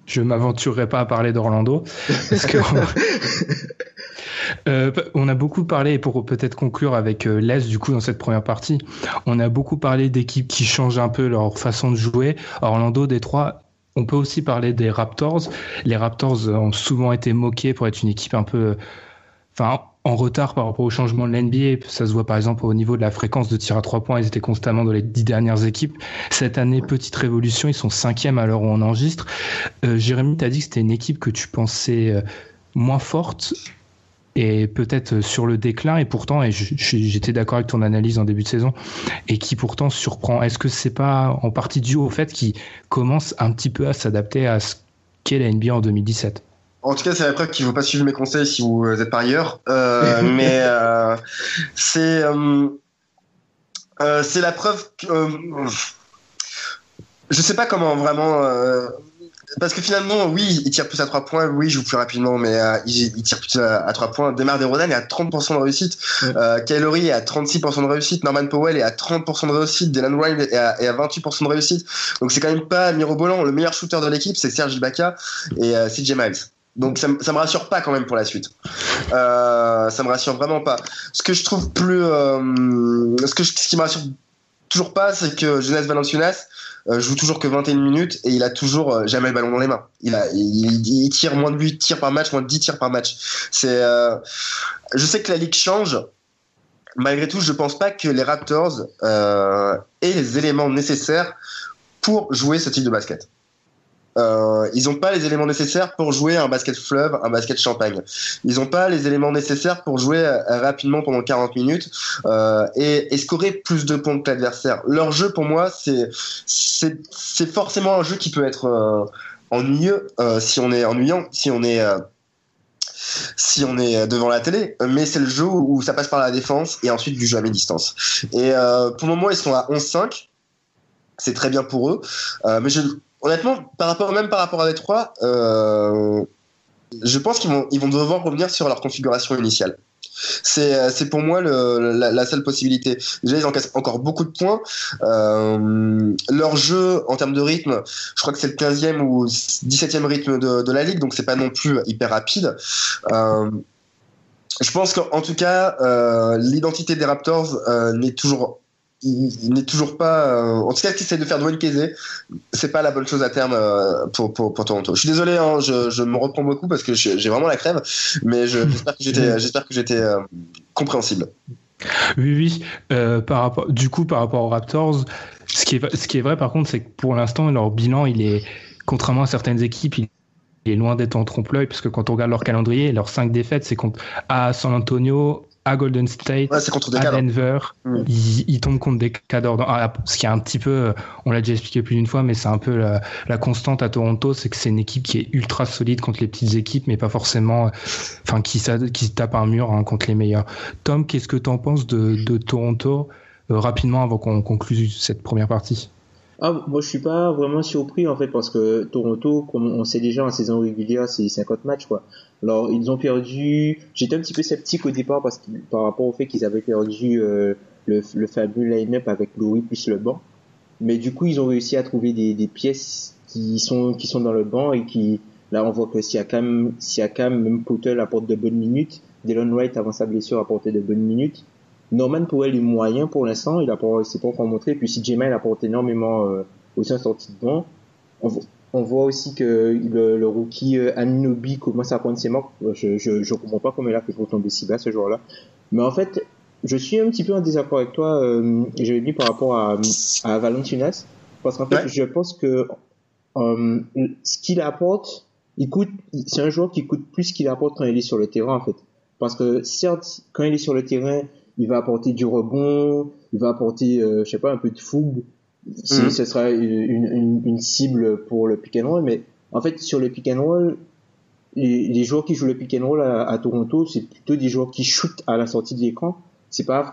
Je m'aventurerai pas à parler d'Orlando parce que <laughs> Euh, on a beaucoup parlé, pour peut-être conclure avec euh, l'Est, du coup, dans cette première partie, on a beaucoup parlé d'équipes qui changent un peu leur façon de jouer. Orlando, Détroit, on peut aussi parler des Raptors. Les Raptors ont souvent été moqués pour être une équipe un peu, enfin, en retard par rapport au changement de l'NBA. Ça se voit par exemple au niveau de la fréquence de tir à trois points. Ils étaient constamment dans les dix dernières équipes. Cette année, petite révolution. Ils sont cinquième à l'heure où on enregistre. Euh, Jérémy, t'as dit que c'était une équipe que tu pensais euh, moins forte et peut-être sur le déclin et pourtant et j'étais d'accord avec ton analyse en début de saison et qui pourtant surprend est-ce que c'est pas en partie dû au fait qu'il commence un petit peu à s'adapter à ce qu'est la NBA en 2017 en tout cas, c'est la preuve qu'il ne faut pas suivre mes conseils si vous êtes par ailleurs. Euh, <laughs> mais euh, c'est euh, c'est la preuve que je sais pas comment vraiment parce que finalement, oui, il tire plus à 3 points, oui, il joue plus rapidement, mais euh, il, il, tire plus à, à 3 points. Demar DeRozan est à 30% de réussite, ouais. euh, est à 36% de réussite, Norman Powell est à 30% de réussite, Dylan est à, est à 28% de réussite. Donc c'est quand même pas mirobolant. Le meilleur shooter de l'équipe, c'est Serge Ibaka et euh, CJ Miles. Donc ça, ça me rassure pas quand même pour la suite. Euh, ça me rassure vraiment pas. Ce que je trouve plus, euh, ce que je, ce qui me rassure toujours pas, c'est que Jonas Valanciunas euh, joue toujours que 21 minutes et il a toujours euh, jamais le ballon dans les mains. Il, a, il, il, tire moins de 8 tirs par match, moins de 10 tirs par match. C'est, euh, je sais que la ligue change. Malgré tout, je pense pas que les Raptors euh, aient les éléments nécessaires pour jouer ce type de basket. Euh, ils n'ont pas les éléments nécessaires pour jouer un basket fleuve, un basket champagne. Ils n'ont pas les éléments nécessaires pour jouer euh, rapidement pendant 40 minutes euh, et, et, scorer plus de points que l'adversaire. Leur jeu, pour moi, c'est forcément un jeu qui peut être ennuyeux si on est ennuyant, si on est devant la télé, mais c'est le jeu où ça passe par la défense et ensuite du jeu à mi-distance. Et pour le moment, ils sont à 11-5 c'est très bien pour eux. Mais je, honnêtement, par rapport, même par rapport à Détroit, euh, je pense qu'ils vont, ils vont devoir revenir sur leur configuration initiale. C'est, c'est pour moi la, seule possibilité. Déjà, ils encaissent encore beaucoup de points. Euh, leur jeu, en termes de rythme, je crois que c'est le 15e ou 17e rythme de, de la ligue, donc c'est pas non plus hyper rapide. Euh, je pense qu'en tout cas, euh, l'identité des Raptors euh, n'est toujours il, n'est toujours pas. Euh, en tout cas, qui essaie de faire Dwayne Casey, c'est pas la bonne chose à terme euh, pour, pour, pour, Toronto. Je suis désolé, hein, je, je, me reprends beaucoup parce que j'ai vraiment la crève, mais <laughs> j'espère que j'étais, j'espère que j'étais euh, compréhensible. Oui, oui. Euh, par rapport, du coup, par rapport aux Raptors, ce qui est, ce qui est vrai par contre, c'est que pour l'instant, leur bilan, il est, contrairement à certaines équipes, il est loin d'être en trompe-l'œil, parce que quand on regarde leur calendrier, leurs cinq défaites, c'est contre à San Antonio, à Golden State, à Denver, mm. ils, tombent contre des cadres. Ah, ce qui est un petit peu, on l'a déjà expliqué plus d'une fois, mais c'est un peu la, constante à Toronto, c'est que c'est une équipe qui est ultra solide contre les petites équipes, mais pas forcément, enfin, qui, qui tape un mur hein, contre les meilleurs. Tom, qu'est-ce que tu en penses de, Toronto euh, rapidement avant qu'on conclue cette première partie? Ah, moi je suis pas vraiment surpris en fait parce que Toronto, comme on sait déjà en saison régulière, c'est 50 matchs quoi. Alors ils ont perdu. J'étais un petit peu sceptique au départ parce que par rapport au fait qu'ils avaient perdu euh, le, le fameux line-up avec Louis plus le banc. Mais du coup ils ont réussi à trouver des, des pièces qui sont qui sont dans le banc et qui là on voit que Siakam, Siakam même Potel apporte de bonnes minutes. Dylan Wright avant sa blessure apporté de bonnes minutes. Norman Powell est moyen pour l'instant, il a pas, c'est pas encore montré. Puis CJ il apporte énormément euh, aussi en sortie de banc. On, on, voit aussi que le, le rookie Aninobi commence à prendre ses marques. Je, je, je comprends pas comment il a fait pour tomber si bas ce joueur-là. Mais en fait, je suis un petit peu en désaccord avec toi, euh, mis par rapport à, à Valentinas. Parce qu'en fait, je pense que euh, ce qu'il apporte, il coûte, c'est un joueur qui coûte plus qu'il apporte quand il est sur le terrain, en fait. Parce que certes, quand il est sur le terrain, il va apporter du rebond, il va apporter, euh, je sais pas, un peu de fougue. Si mhm. ce sera une, une, une, cible pour le pick and roll, mais en fait sur le pick and roll, les, les joueurs qui jouent le pick and roll à, à Toronto, c'est plutôt des joueurs qui shootent à la sortie de l'écran. C'est pas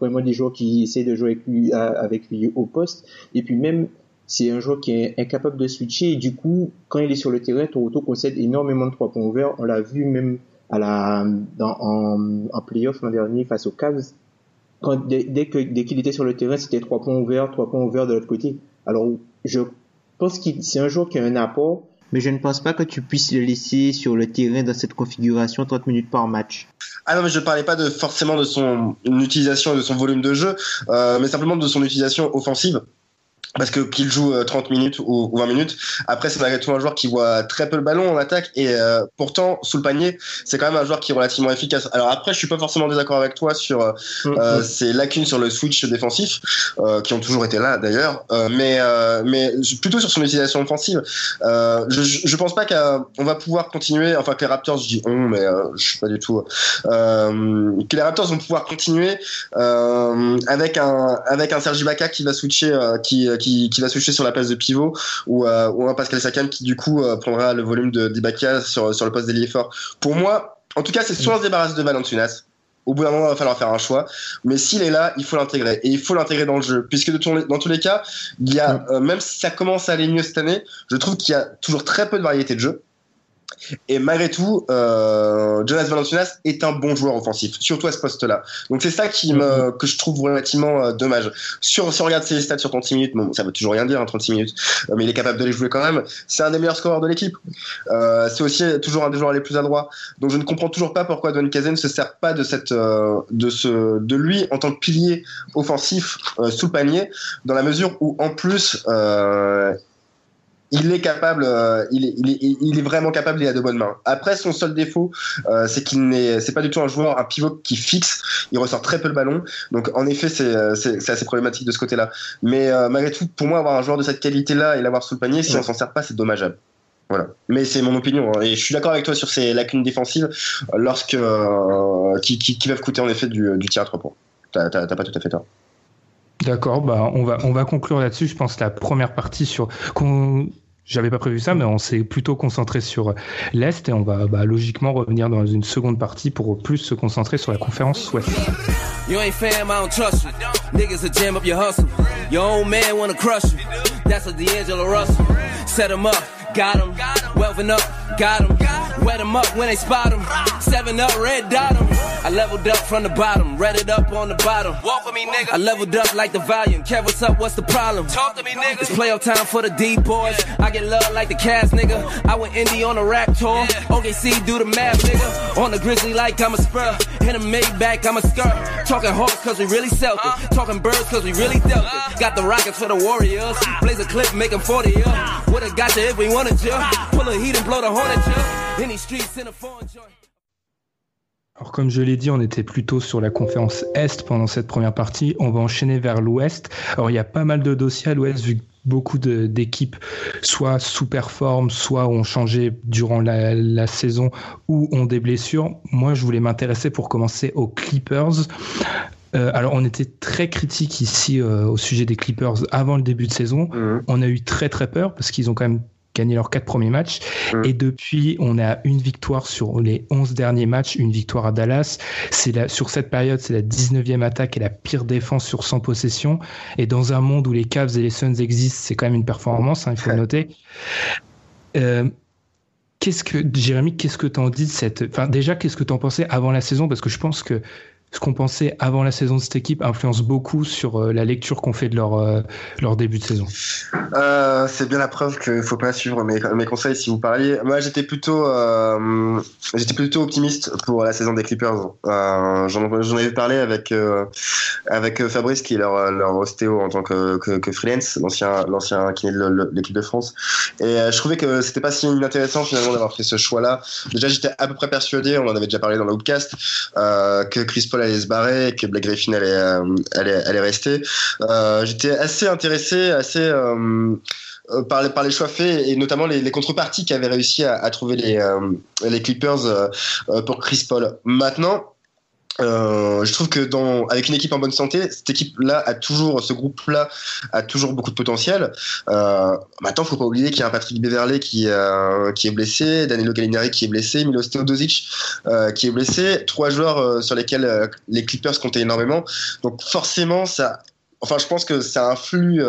vraiment des joueurs qui essaient de jouer avec lui, avec lui au poste. Et puis même, c'est un joueur qui est incapable de switcher. Et du coup, quand il est sur le terrain, Toronto concède énormément de trois points ouverts. On l'a vu même à la, dans, en, en playoff l'an dernier face aux Cavs. Quand, dès, dès que, dès qu'il était sur le terrain, c'était trois points ouverts, trois points ouverts de l'autre côté. Alors, je pense que c'est un joueur qui a un apport, mais je ne pense pas que tu puisses le laisser sur le terrain dans cette configuration 30 minutes par match. Ah non, mais je parlais pas de forcément de son utilisation et de son volume de jeu, euh, mais simplement de son utilisation offensive parce que qu'il joue 30 euh, minutes ou, 20 minutes. Après, c'est malgré tout un joueur qui voit très peu le ballon en attaque et euh, pourtant sous le panier, c'est quand même un joueur qui est relativement efficace. Alors après, je suis pas forcément désaccord avec toi sur euh, mm-hmm. ces lacunes sur le switch défensif qui ont toujours été là d'ailleurs, mais mais plutôt sur son utilisation offensive. je, je pense pas qu'on va pouvoir continuer. Enfin, que les Raptors, je dis on, mais je suis pas du tout. que les Raptors vont pouvoir continuer avec un avec un Sergi Baca qui va switcher qui qui, va switcher sur la place de pivot ou, euh, ou un Pascal Sakan qui du coup euh, prendra le volume de d'Ibaka sur, sur le poste d'ailier fort. Pour moi, en tout cas, c'est soit on se débarrasse de Valentunas, au bout d'un moment, il va falloir faire un choix. Mais s'il est là, il faut l'intégrer. Et il faut l'intégrer dans le jeu. Puisque de dans tous les cas, il y a, mm. euh, même si ça commence à aller mieux cette année, je trouve qu'il y a toujours très peu de variété de jeu. Et malgré tout, euh, Jonas Valanciunas est un bon joueur offensif, surtout à ce poste-là. Donc c'est ça qui me, mm-hmm. que je trouve relativement euh, dommage. Sur, si on regarde ses stats sur 36 minutes, bon, ça veut toujours rien dire, hein, 36 minutes, euh, mais il est capable de les jouer quand même. C'est un des meilleurs scoreurs de l'équipe. C'est aussi toujours un des joueurs les plus adroits. Donc je ne comprends toujours pas pourquoi Don Kazen ne se sert pas de cette, de ce, de lui en tant que pilier offensif sous le panier, dans la mesure où en plus il est capable, euh, il, est, il, est, il, est, vraiment capable, il a de bonnes mains. Après, son seul défaut, euh, c'est qu'il n'est, c'est pas du tout un joueur, un pivot qui fixe. Il ressort très peu le ballon. Donc, en effet, c'est, euh, c'est, assez problématique de ce côté-là. Mais malgré tout, pour moi, avoir un joueur de cette qualité-là et l'avoir sous le panier, si on s'en sert pas, c'est dommageable. Voilà. Mais c'est mon opinion. Hein. Et je suis d'accord avec toi sur ces lacunes défensives lorsque, qui, qui, qui, peuvent coûter en effet du, du tir à trois points. T'as, t'as, pas tout à fait tort. D'accord, bah on va on va conclure là-dessus. Je pense la première partie sur j'avais pas prévu ça, mais on s'est plutôt concentré sur l'Est et on va bah, logiquement revenir dans une seconde partie pour plus se concentrer sur la conférence Ouest. You ain't fam, I don't trust you. Niggas a jam up your hustle. Your old man wanna crush you. That's a D'Angelo Russell. Set him up, got him. Wealthing up, got him. Wet him up when they spot him. Seven up, red dot him. I leveled up from the bottom, read it up on the bottom. Walk with me, nigga. I leveled up like the volume. Kev, what's up? What's the problem? Talk to me, nigga. It's playoff time for the D boys. I get love like the Cavs, nigga. I went indie on a rap tour. OKC, do the math, nigga. On the Grizzly like I'm a spur. Hit a Maybach, I'm a skirt. Talking hawks cause we really sell it. Uh. Talking birds cause we really dealt it. Uh. Got the rockets for the Warriors. Blaze a clip, make 'em 40 up. Would've got you if we wanted you. Uh. Pull a heat and blow the hornet you. Any streets in a foreign joint. Alors comme je l'ai dit, on était plutôt sur la conférence Est pendant cette première partie. On va enchaîner vers l'Ouest. Alors il y a pas mal de dossiers à l'Ouest vu que beaucoup d'équipes soit sous-performent, soit ont changé durant la, la saison ou ont des blessures. Moi, je voulais m'intéresser pour commencer aux Clippers. Euh, alors on était très critique ici euh, au sujet des Clippers avant le début de saison. Mhm. On a eu très très peur parce qu'ils ont quand même gagné leurs quatre premiers matchs. Mhm. Et depuis, on a une victoire sur les 11 derniers matchs, une victoire à Dallas. C'est la, sur cette période, c'est la 19e attaque et la pire défense sur 100 possessions. Et dans un monde où les Cavs et les Suns existent, c'est quand même une performance, hein, il faut le noter. Euh, Qu'est-ce que, Jérémy, qu'est-ce que t'en dis de cette, enfin, déjà, qu'est-ce que t'en pensais avant la saison? Parce que je pense que ce qu'on pensait avant la saison de cette équipe influence beaucoup sur euh, la lecture qu'on fait de leur, euh, leur début de saison. Euh, c'est bien la preuve qu'il faut pas suivre mes, conseils si vous parliez. Moi, j'étais plutôt, plutôt optimiste pour la saison des Clippers. J'en, avais parlé avec avec Fabrice qui est leur leur ostéo en tant que freelance, l'ancien kiné de l'équipe de France. Et je trouvais que c'était pas si inintéressant finalement d'avoir fait ce choix-là. Déjà, j'étais à peu près persuadé, on en avait déjà parlé dans le que Chris Paul allait se barrer, et que Blake Griffin allait euh, allait, allait rester. Euh, j'étais assez intéressé, assez euh, par, les, par les choix faits et notamment les, les contreparties qui avaient réussi à, à trouver les, euh, les Clippers euh, pour Chris Paul. Maintenant, euh, je trouve que dans avec une équipe en bonne santé, cette équipe-là a toujours, ce groupe-là a toujours beaucoup de potentiel. Euh, maintenant, faut pas oublier qu'il y a un Patrick Beverley qui euh, qui est blessé, Danilo Gallinari qui est blessé, Milos Teodosic euh, qui est blessé, trois joueurs euh, sur lesquels euh, les Clippers comptaient énormément. Donc forcément, ça, enfin, je pense que ça influe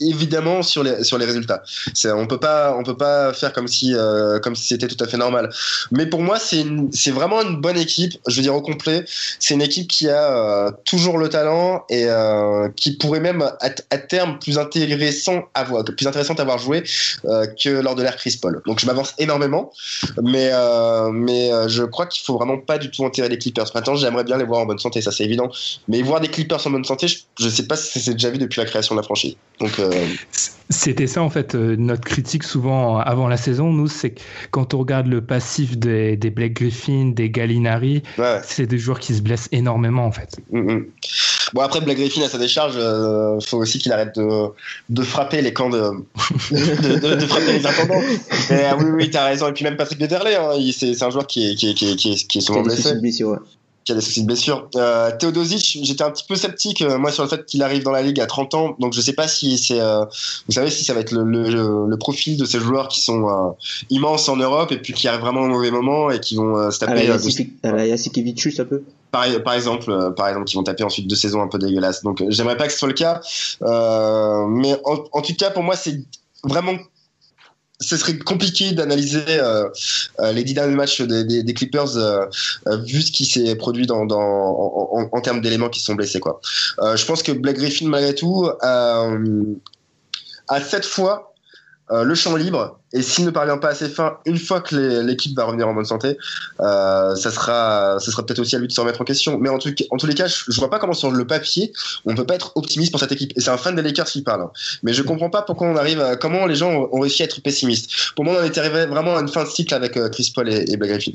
évidemment sur les sur les résultats. On peut pas on peut pas faire comme si euh, comme si c'était tout à fait normal. Mais pour moi, c'est c'est vraiment une bonne équipe. Je veux dire au complet, c'est une équipe qui a euh, toujours le talent et euh, qui pourrait même à, terme plus intéressant à voir, plus intéressante à voir jouer euh, que lors de l'ère Chris Paul. Donc je m'avance énormément, mais mais je crois qu'il faut vraiment pas du tout enterrer les Clippers. Maintenant, j'aimerais bien les voir en bonne santé, ça c'est évident. Mais voir des Clippers en bonne santé, je, je sais pas si c'est déjà vu depuis la création de la franchise. Donc C'était ça en fait euh, notre critique souvent avant la saison. Nous, c'est que quand on regarde le passif des, des Blake Griffin, des Gallinari, ouais. c'est des joueurs qui se blessent énormément en fait. Mm, mm. Bon après Black Griffin à sa décharge, euh, faut aussi qu'il arrête de, de frapper les camps de <laughs> de, de, de frapper les intendants. Mais, euh, oui oui t'as raison et puis même Patrick Beverley, hein, c'est un joueur qui est qui est qui est, qui est, qui est souvent blessé, de blessure, ouais. Qui a des soucis de blessure. Euh, Teodosic, j'étais un petit peu sceptique euh, moi sur le fait qu'il arrive dans la ligue à 30 ans, donc je sais pas si c'est euh, vous savez si ça va être le, le, le profil de ces joueurs qui sont euh, immenses en Europe et puis qui arrivent vraiment au mauvais moment et qui vont euh, se taper euh, à la Yasikevicius, un peu. par, par exemple, euh, par exemple, qui vont taper ensuite deux saisons un peu dégueulasses. Donc, euh, j'aimerais pas que ce soit le cas. Euh, mais en, en tout cas, pour moi, c'est vraiment ce serait compliqué d'analyser euh, euh, les dix derniers matchs des, des, des Clippers euh, euh, vu ce qui s'est produit dans, dans, en, en, en termes d'éléments qui sont blessés. Quoi. Euh, je pense que Blake Griffin, malgré tout, a sept fois euh, le champ libre. Et s'il ne parvient pas à ses fins une fois que l'équipe va revenir en bonne santé euh, ça sera ça sera peut-être aussi à lui de se remettre en question. Mais en, tout, en tous les cas je, je vois pas comment sur le papier on peut pas être optimiste pour cette équipe. Et c'est un fan des Lakers qui parle. Mais je comprends pas pourquoi on arrive à, comment les gens ont, réussi à être pessimistes. Pour moi on était arrivé vraiment à une fin de cycle avec euh, Chris Paul et, et Blake Griffin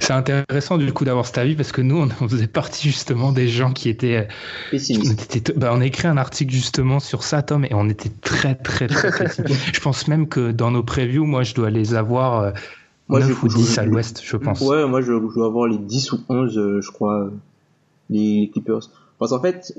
C'est intéressant du coup d'avoir cet avis parce que nous, on on faisait partie justement des gens qui étaient. euh, on, Pessimiste. était- bah, on a écrit un article justement sur ça, Tom, et on était très très très <laughs> critique. Je pense même que dans nos previews, moi, je dois les avoir euh, Moi, 9 je- ou je- 10 à je- l'ouest, je pense. Ouais, moi je, je dois avoir les 10 ou 11, euh, je crois, les Clippers. Parce qu'en fait,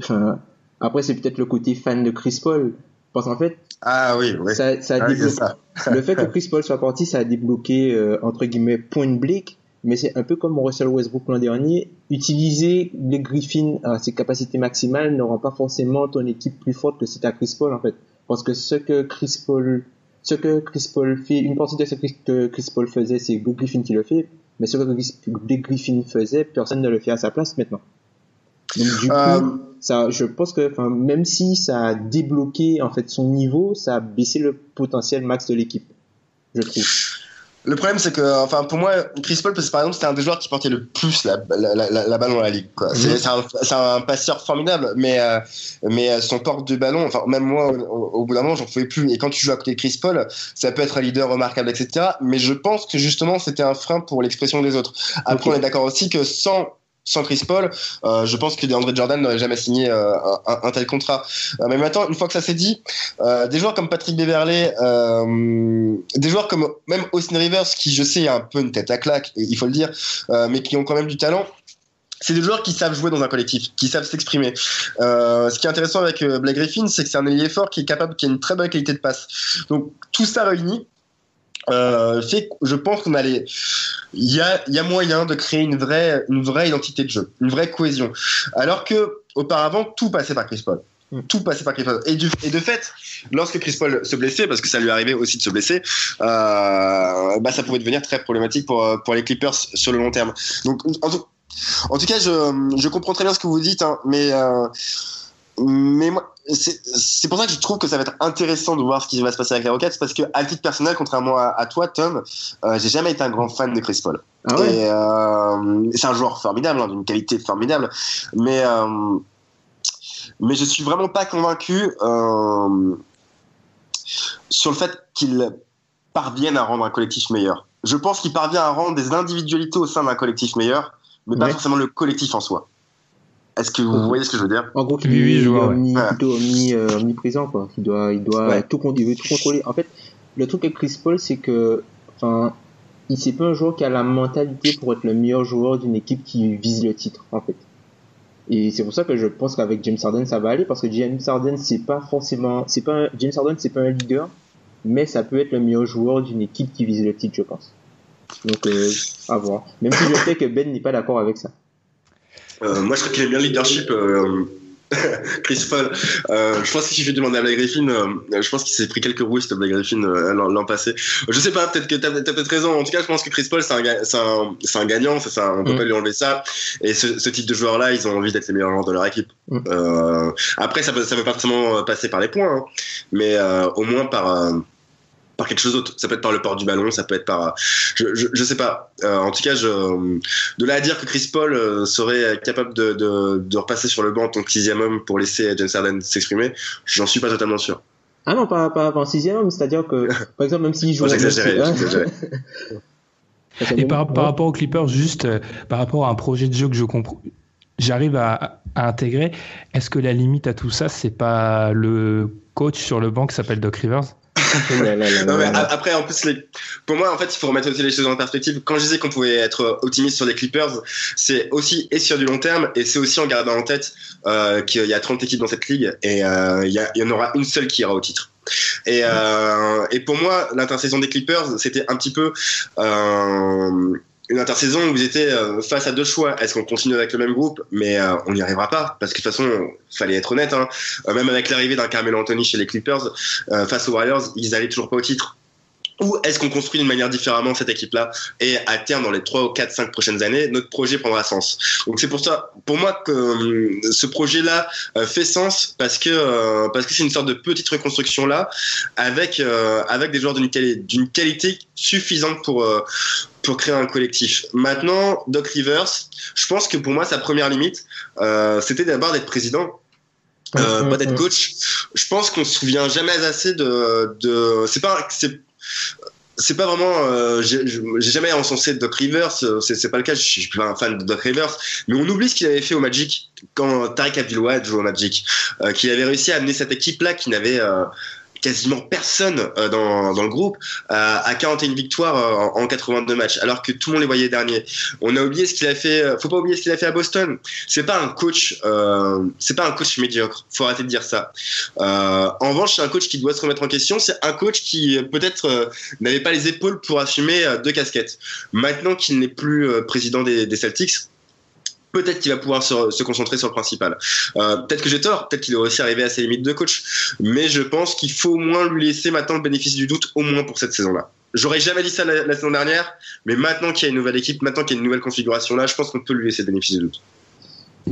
après c'est peut-être le côté fan de Chris Paul. Parce qu'en fait, ah oui oui ça, ça a Ah débloqué- ça le fait que Chris Paul soit parti, ça a débloqué, euh, entre guillemets, point Blake. Mais c'est un peu comme Russell Westbrook l'an dernier. Utiliser les Griffins à ses capacités maximales ne rend pas forcément ton équipe plus forte que si t'as Chris Paul, en fait. Parce que ce que Chris Paul, ce que Chris Paul fait, une partie de ce que Chris Paul faisait, c'est Blake Griffin qui le fait. Mais ce que Blake Griffin faisait, personne ne le fait à sa place maintenant. Donc du Euh, coup, ça, je pense que, enfin, même si ça a débloqué en fait son niveau, ça a baissé le potentiel max de l'équipe, je trouve. Le problème, c'est que, enfin, pour moi, Chris Paul, parce que, par exemple, c'était un des joueurs qui portait le plus la, la, la, la balle dans la ligue. Quoi. Mhm. C'est, c'est, un, c'est un passeur formidable, mais, euh, mais son porte de ballon, enfin, même moi, au, au bout d'un moment, j'en pouvais plus. Et quand tu joues à côté de Chris Paul, ça peut être un leader remarquable, etc. Mais je pense que justement, c'était un frein pour l'expression des autres. Après, on est d'accord aussi que sans sans Chris Paul, euh, je pense que DeAndre Jordan n'aurait jamais signé euh, un, tel contrat. Euh, mais maintenant, une fois que ça s'est dit, des joueurs comme Patrick Beverley, des joueurs comme même Austin Rivers, qui je sais a un peu une tête à claque, il faut le dire, mais qui ont quand même du talent. C'est des joueurs qui savent jouer dans un collectif, qui savent s'exprimer. Ce qui est intéressant avec Blake Griffin, c'est que c'est un ailier fort qui est capable, qui a une très bonne qualité de passe. Donc tout ça réuni euh, fait je pense qu'on allait, il y a, il y a moyen de créer une vraie, une vraie identité de jeu, une vraie cohésion. Alors que auparavant tout passait par Chris Paul. Mm. Tout passait par Chris Paul. Et, du, et de fait, lorsque Chris Paul se blessait, parce que ça lui arrivait aussi de se blesser, euh, bah ça pouvait devenir très problématique pour, pour les Clippers sur le long terme. Donc, en tout, en tout cas, je, je comprends très bien ce que vous dites, hein, mais, euh, mais moi, c'est pour ça que je trouve que ça va être intéressant de voir ce qui va se passer avec les Rockets, parce que à titre personnel, contrairement à, à toi, Tom, euh, j'ai jamais été un grand fan de Chris Paul. Ah ouais. Et euh, c'est un joueur formidable, hein, d'une qualité formidable, mais euh, mais je suis vraiment pas convaincu euh, sur le fait qu'il parvienne à rendre un collectif meilleur. Je pense qu'il parvient à rendre des individualités au sein d'un collectif meilleur, mais pas Ouais. forcément le collectif en soi. Est-ce que vous voyez ce que je veux dire En gros, qu'il Oui, oui, je vois, est ouais. omni- Ouais. plutôt omni, euh, omniprésent, quoi. Il doit, il doit Ouais. tout, il veut tout contrôler. En fait, le truc avec Chris Paul, c'est que, enfin, il c'est pas un joueur qui a la mentalité pour être le meilleur joueur d'une équipe qui vise le titre, en fait. Et c'est pour ça que je pense qu'avec James Harden, ça va aller, parce que James Harden, c'est pas forcément, c'est pas, un- James Harden, c'est pas un leader, mais ça peut être le meilleur joueur d'une équipe qui vise le titre, je pense. Donc, euh, à voir. Même si je sais que Ben n'est pas d'accord avec ça. Euh, moi, je crois qu'il aime bien le leadership. euh, <laughs> Chris Paul. Euh, je pense qu'il suffit de demander à Blake Griffin. euh, je pense qu'il s'est pris quelques roues, Blake Griffin, euh, l'an passé. Je sais pas, peut-être que t'as as, peut-être raison. En tout cas, je pense que Chris Paul, c'est un, un, un gagnant. Ça, on peut Mm. pas lui enlever ça. Et ce, ce type de joueurs-là, ils ont envie d'être les meilleurs joueurs de leur équipe. Mm. Euh, après, ça peut, ça peut pas forcément passer par les points, hein, mais euh, au moins par. Euh, par quelque chose d'autre. Ça peut être par le port du ballon, ça peut être par. euh, Je, je, je sais pas. Euh, en tout cas, je, de là à dire que Chris Paul euh, serait capable de, de, de repasser sur le banc en tant que sixième homme pour laisser James Harden s'exprimer, j'en suis pas totalement sûr. Ah non, pas, pas, pas en sixième homme, c'est-à-dire que, <laughs> par exemple, même s'il joue j'exagérais, j'exagérais. <laughs> Et par, par rapport aux Clippers, juste euh, par rapport à un projet de jeu que je comprends, j'arrive à, à intégrer. Est-ce que la limite à tout ça, c'est pas le coach sur le banc qui s'appelle Doc Rivers? Là, là, là, Non, mais après, en plus, les... pour moi, en fait, il faut remettre aussi les choses en perspective. Quand je disais qu'on pouvait être optimiste sur les Clippers, c'est aussi et sur du long terme, et c'est aussi en gardant en tête euh, qu'il y a 30 équipes dans cette ligue, et euh, il y, a- il y en aura une seule qui ira au titre. Et, euh, et pour moi, l'intersaison des Clippers, c'était un petit peu euh, une intersaison où ils étaient euh, face à deux choix. Est-ce qu'on continue avec le même groupe? Mais euh, on n'y arrivera pas, parce que de toute façon, fallait être honnête. Hein. Euh, même avec l'arrivée d'un Carmelo Anthony chez les Clippers, face aux Warriors, ils allaient toujours pas au titre. Ou est-ce qu'on construit d'une manière différemment cette équipe-là et à terme, dans les 3 ou 4, 5 prochaines années, notre projet prendra sens? Donc c'est pour ça, pour moi, que euh, ce projet-là euh, fait sens parce que euh, parce que c'est une sorte de petite reconstruction là, avec avec des joueurs d'une quali- d'une qualité suffisante pour pour créer un collectif. Maintenant, Doc Rivers, je pense que pour moi, sa première limite, euh, c'était d'abord d'être président euh, Mhm, pas d'être coach. Je pense qu'on se souvient jamais assez de, de c'est pas c'est c'est pas vraiment euh, j'ai jamais encensé Doc Rivers euh, c'est pas le cas je suis pas un fan de Doc Rivers mais on oublie ce qu'il avait fait au Magic quand Tariq Abdul-Wahad jouait au Magic euh, qu'il avait réussi à amener cette équipe là qui n'avait quasiment personne euh, dans, dans le groupe euh, à 41 victoires euh, en, en 82 matchs alors que tout le monde les voyait derniers on a oublié ce qu'il a fait euh, faut pas oublier ce qu'il a fait à Boston. C'est pas un coach euh, c'est pas un coach médiocre faut arrêter de dire ça. En revanche c'est un coach qui doit se remettre en question c'est un coach qui peut-être n'avait pas les épaules pour assumer deux casquettes. Maintenant qu'il n'est plus président des, des Celtics peut-être qu'il va pouvoir se, se concentrer sur le principal. Euh, peut-être que j'ai tort, peut-être qu'il est aussi arrivé à ses limites de coach, mais je pense qu'il faut au moins lui laisser maintenant le bénéfice du doute, au moins pour cette saison-là. J'aurais jamais dit ça la, la saison dernière, mais maintenant qu'il y a une nouvelle équipe, maintenant qu'il y a une nouvelle configuration là, je pense qu'on peut lui laisser bénéficier de doute.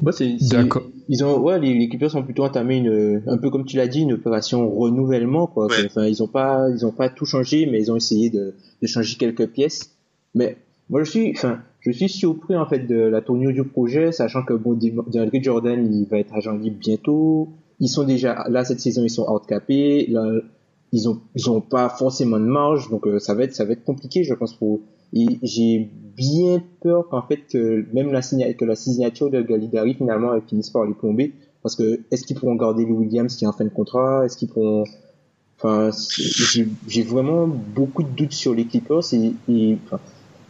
Bah, c'est, c'est- D'accord. Ils ont, ouais, les, les Clippers ont plutôt entamé une, un peu comme tu l'as dit, une opération renouvellement, quoi. Ouais. Enfin, ils ont pas, ils ont pas tout changé, mais ils ont essayé de, de changer quelques pièces. Mais moi, je suis, enfin, je suis surpris en fait de la tournure du projet, sachant que bon, DeAndre Jordan, il va être agent libre bientôt. Ils sont déjà là cette saison, ils sont outcapés. Là, ils ont, ils ont pas forcément de marge, donc euh, ça va être, ça va être compliqué, je pense pour. Et j'ai bien peur qu'en fait que même la signature, que la signature de Galidari finalement elle finisse par les plomber, parce que est-ce qu'ils pourront garder Lou Williams qui est en fin de contrat, est-ce qu'ils pourront, enfin, j'ai vraiment beaucoup de doutes sur les Clippers et enfin,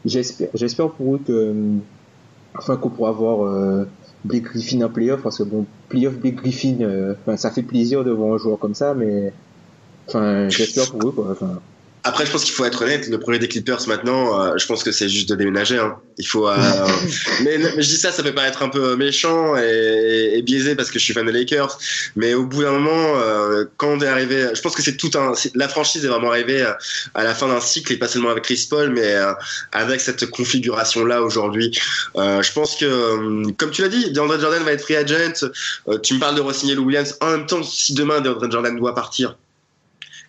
j'espère, j'espère pour eux que, enfin, qu'on pourra avoir euh, Blake Griffin en playoff, parce que bon, playoff Blake Griffin, euh, ça fait plaisir de voir un joueur comme ça, mais enfin, j'espère pour eux quoi. Après, je pense qu'il faut être honnête. Le projet des Clippers maintenant, euh, je pense que c'est juste de déménager. Hein. Il faut. euh, <laughs> mais, mais je dis ça, ça peut paraître un peu méchant et, et biaisé parce que je suis fan des Lakers. Mais au bout d'un moment, euh, quand on est arrivé, je pense que c'est tout un. La franchise est vraiment arrivée euh, à la fin d'un cycle et pas seulement avec Chris Paul, mais euh, avec cette configuration là aujourd'hui. Euh, je pense que, comme tu l'as dit, DeAndre Jordan va être free agent. Euh, tu me parles de re-signer Lou Williams. En même temps, si demain DeAndre Jordan doit partir,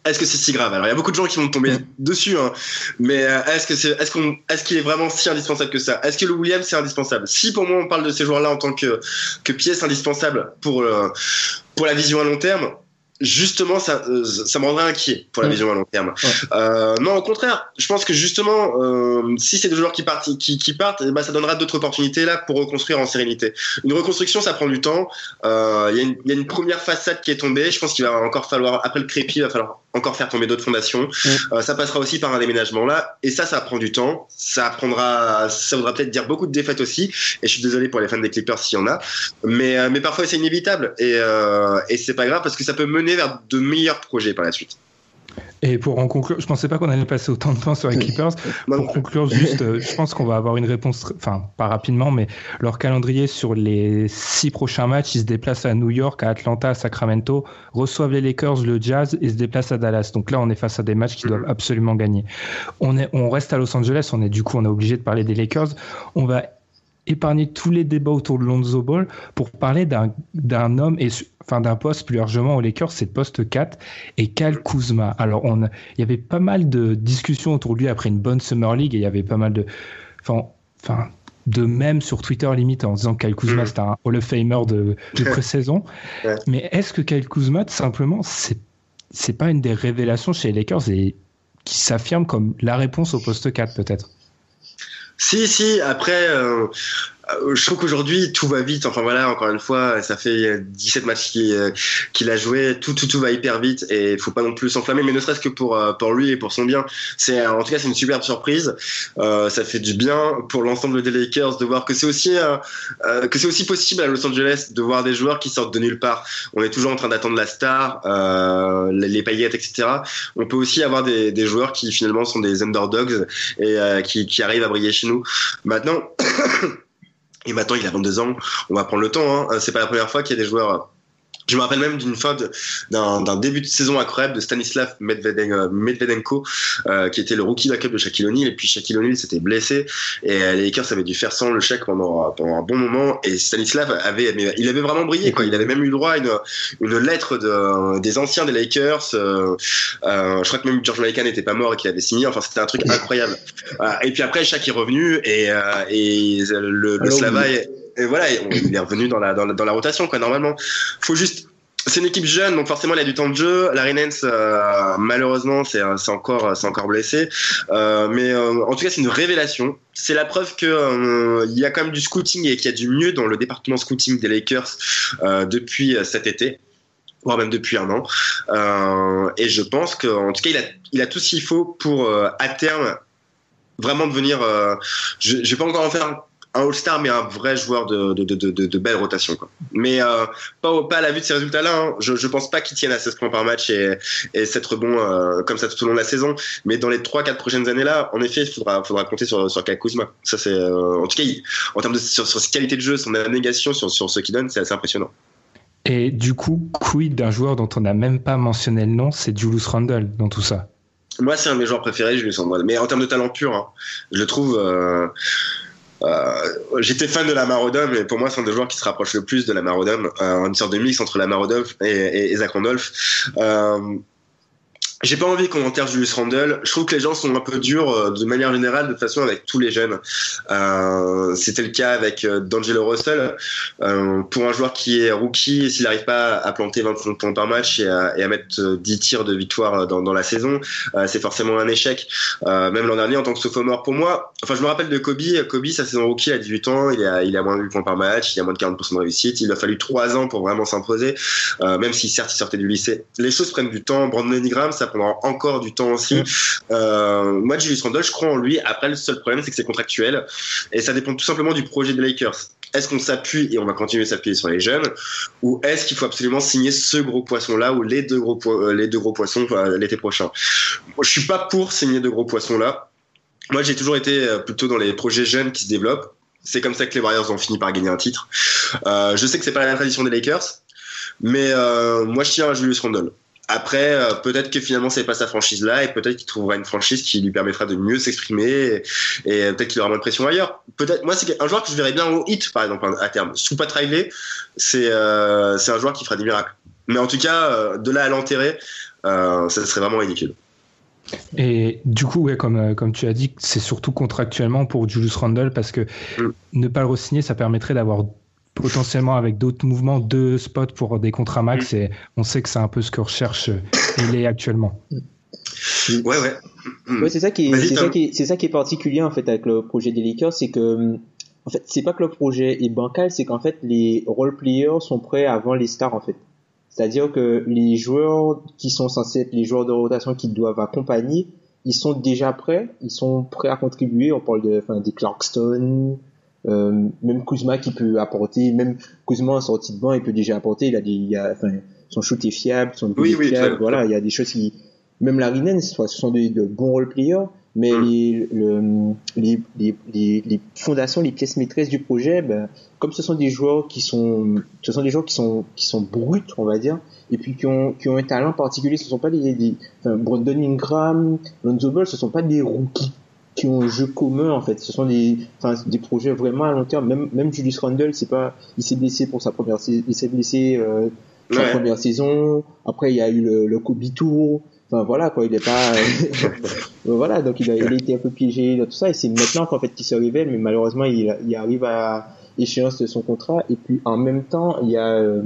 est-ce que c'est si grave Alors? Il y a beaucoup de gens qui vont tomber dessus, hein. mais euh, est-ce que c'est, est-ce qu'on, est-ce qu'il est vraiment si indispensable que ça? Est-ce que le Williams c'est indispensable? Si pour moi on parle de ces joueurs-là en tant que que pièce indispensable pour euh, pour la vision à long terme, justement ça euh, ça me rendrait inquiet pour la vision à long terme. Ouais. Euh, non au contraire, je pense que justement euh, si c'est des joueurs qui partent qui, qui partent, eh ben, ça donnera d'autres opportunités là pour reconstruire en sérénité. Une reconstruction ça prend du temps. Euh, Il y, a une- il y a une première façade qui est tombée. Je pense qu'il va encore falloir après le crépi, il va falloir encore faire tomber d'autres fondations. Euh, ça passera aussi par un déménagement là, et ça, ça prend du temps. Ça prendra, ça voudra peut-être dire beaucoup de défaites aussi. Et je suis désolé pour les fans des Clippers s'il y en a, mais euh, mais parfois c'est inévitable et euh, et c'est pas grave parce que ça peut mener vers de meilleurs projets par la suite. Et pour en conclure, je pensais pas qu'on allait passer autant de temps sur les Clippers. Pour conclure, juste, euh, je pense qu'on va avoir une réponse, enfin, pas rapidement, mais leur calendrier sur les six prochains matchs, ils se déplacent à New York, à Atlanta, à Sacramento, reçoivent les Lakers, le Jazz et se déplacent à Dallas. Donc là, on est face à des matchs qu'ils doivent absolument gagner. On, est, on reste à Los Angeles, on est du coup, on est obligé de parler des Lakers. On va épargner tous les débats autour de Lonzo Ball pour parler d'un homme et enfin d'un poste plus largement aux Lakers, c'est le poste 4 et Cal Kuzma. Alors on, il y avait pas mal de discussions autour de lui après une bonne Summer League et il y avait pas mal de, enfin, enfin de même sur Twitter limite en disant que Kyle Kuzma Mhm. c'était un Hall of Famer de, de <laughs> pré-saison. Ouais. Mais est-ce que Kyle Kuzma tout simplement c'est c'est pas une des révélations chez les Lakers et qui s'affirme comme la réponse au poste 4 peut-être? Si, si, après, euh, je trouve qu'aujourd'hui, tout va vite. Enfin voilà, encore une fois, ça fait 17 matchs qu'il euh, qu'il a joué. Tout, tout, tout va hyper vite et il faut pas non plus s'enflammer, mais ne serait-ce que pour, euh, pour lui et pour son bien. C'est, en tout cas, c'est une superbe surprise. Euh, ça fait du bien pour l'ensemble des Lakers de voir que c'est aussi, euh, euh, que c'est aussi possible à Los Angeles de voir des joueurs qui sortent de nulle part. On est toujours en train d'attendre la star, euh, les, paillettes, etc. On peut aussi avoir des, des joueurs qui finalement sont des underdogs et euh, qui, qui arrivent à briller chez nous. Maintenant, et maintenant il a 22 ans, on va prendre le temps. Hein. C'est pas la première fois qu'il y a des joueurs. Je me rappelle même d'une fois de- d'un début de saison incroyable de Stanislav euh, Medvedenko, euh, qui était le rookie backup de Shaquille O'Neal. Et puis Shaquille O'Neal s'était blessé et euh, les Lakers avaient dû faire sans le chèque pendant, pendant un bon moment. Et Stanislav avait, mais il avait vraiment brillé. Quoi. Il avait même eu le droit à une, une lettre de, des anciens des Lakers. euh, euh, je crois que même George Mikan n'était pas mort et qu'il avait signé. Enfin, c'était un truc incroyable. Et puis après, Shaq est revenu et, euh, et le, le Slava est, et voilà, il est revenu dans la, dans la, la rotation, quoi, normalement. Faut juste, c'est une équipe jeune, donc forcément il a du temps de jeu. Nance, euh, malheureusement, c'est c'est encore, c'est encore blessé. Euh, mais euh, en tout cas, c'est une révélation. C'est la preuve que euh, il y a quand même du scouting et qu'il y a du mieux dans le département scouting des Lakers euh, depuis euh, cet été voire même depuis un an. Euh, et je pense qu'en tout cas, il a, il a tout ce qu'il faut pour, euh, à terme, vraiment devenir. Euh, je ne vais pas encore en faire un All-Star, mais un vrai joueur de, de, de, de, de belle rotation. Quoi. Mais euh, pas, pas à la vue de ces résultats-là. Hein. Je ne pense pas qu'il tienne à 16 points par match et, et s'être bon euh, comme ça tout au long de la saison. Mais dans les 3-4 prochaines années-là, en effet, il faudra, faudra compter sur, sur Kyle Kuzma. Ça, c'est, euh, en tout cas, il- en termes de sur, sur ses qualités de jeu, son abnégation, sur, sur ce qu'il donne, c'est assez impressionnant. Et du coup, quid d'un joueur dont on n'a même pas mentionné le nom, c'est Julius Randle dans tout ça? moi, c'est un de mes joueurs préférés, Julius Randle. Mais en termes de talent pur, hein, je le trouve. Euh, J'étais fan de la Marodom, mais pour moi, c'est un des joueurs qui se rapproche le plus de la Marodom, euh, une sorte de mix entre la Marodom et, et, et Zach Randolph. Euh, j'ai pas envie qu'on enterre Julius Randle. Je trouve que les gens sont un peu durs euh, de manière générale, de façon, avec tous les jeunes. Euh, C'était le cas avec euh, D'Angelo Russell. Euh, pour un joueur qui est rookie, s'il n'arrive pas à planter 25 points par match et à, et à mettre 10 tirs de victoire dans, dans la saison, euh, c'est forcément un échec. Euh, même l'an dernier, en tant que sophomore, pour moi, enfin, je me rappelle de Kobe. Kobe, sa saison rookie, a 18 ans, il a, il a moins de 8 points par match, il a moins de 40% de réussite. Il a fallu 3 ans pour vraiment s'imposer, même si certes, il sortait du lycée. Les choses prennent du temps. Brandon Ingram, ça prendra encore du temps aussi. Euh, moi, Julius Randle, je crois en lui. Après, le seul problème, c'est que c'est contractuel et ça dépend tout simplement du projet des Lakers. Est-ce qu'on s'appuie et on va continuer à s'appuyer sur les jeunes, ou est-ce qu'il faut absolument signer ce gros poisson là ou les deux gros po- les deux gros poissons euh, l'été prochain? Je suis pas pour signer de gros poissons là. Moi, j'ai toujours été euh, plutôt dans les projets jeunes qui se développent. C'est comme ça que les Warriors ont fini par gagner un titre. Euh, je sais que c'est pas la tradition des Lakers, mais euh, moi, je tiens à Julius Randle. Après, euh, peut-être que finalement c'est pas sa franchise là, et peut-être qu'il trouvera une franchise qui lui permettra de mieux s'exprimer, et, et peut-être qu'il aura moins de pression ailleurs. Peut-être, moi c'est un joueur que je verrais bien au hit par exemple à terme. Sous pas Riley, c'est euh, c'est un joueur qui fera des miracles. Mais en tout cas, euh, de là à l'enterrer, euh, ça serait vraiment ridicule. Et du coup, ouais, comme, comme tu as dit, c'est surtout contractuellement pour Julius Randle parce que Mm. ne pas le re-signer, ça permettrait d'avoir potentiellement avec d'autres mouvements deux spots pour des contrats max et on sait que c'est un peu ce que recherche il est actuellement. Ouais, ouais. Mm. Ouais, c'est ça qui est, Vas-y, c'est ça Tom. qui est, c'est ça qui est particulier en fait avec le projet des Lakers, c'est que en fait c'est pas que le projet est bancal, c'est qu'en fait les role players sont prêts avant les stars en fait. C'est-à-dire que les joueurs qui sont censés être les joueurs de rotation qui doivent accompagner, ils sont déjà prêts, ils sont prêts à contribuer. On parle de, enfin, des Clarkson, euh, même Kuzma qui peut apporter, même Kuzma en sortie de banc, il peut déjà apporter. Il a des, il a, enfin, son shoot est fiable, son Oui, jeu est oui, fiable. très- Voilà, il y a des choses qui, même Nance, soit, ce sont des, de bons role players, mais Mm. les, le, les, les, les, les fondations, les pièces maîtresses du projet, ben, comme ce sont des joueurs qui sont, ce sont des joueurs qui sont, qui sont bruts, on va dire, et puis qui ont, qui ont un talent particulier. Ce sont pas des, des enfin, Brandon Ingram, Lonzo Ball, ce sont pas des rookies qui ont un jeu commun en fait. Ce sont des, enfin, des projets vraiment à long terme. Même, même Julius Randle, c'est pas, il s'est blessé pour sa première, il s'est blessé euh, sa première saison. Après, il y a eu le, le Kobe Tour. Enfin voilà quoi, il est pas, <laughs> voilà donc il a, il a été un peu piégé dans tout ça et c'est maintenant qu'en fait qu'il se révèle, mais malheureusement il, il arrive à échéance de son contrat et puis en même temps il y a euh,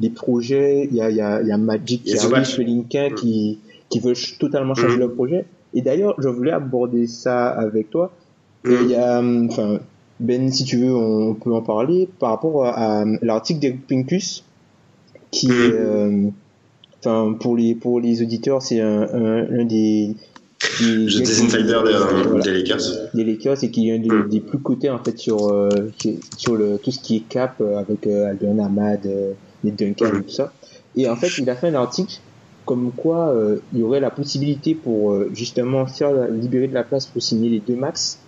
des projets, il y a, il y a, il y a Magic Il y a. Pelinka qui qui veut ch- totalement changer Mhm. le projet. Et d'ailleurs, je voulais aborder ça avec toi. Et il y a, hum, enfin, Ben, si tu veux, on peut en parler par rapport à, à l'article d'Eric Pincus, qui Mhm. est, euh, enfin, pour les pour les auditeurs, c'est un, un, un des des, J'ai des insiders des, voilà, des Lakers. des Lakers et qui est un des, Mhm. des plus cotés en fait sur euh, sur le tout ce qui est cap euh, avec euh, Ahmad, euh, les Duncan et tout ça. Et en fait, il a fait un article comme quoi euh, il y aurait la possibilité pour euh, justement faire libérer de la place pour signer les deux max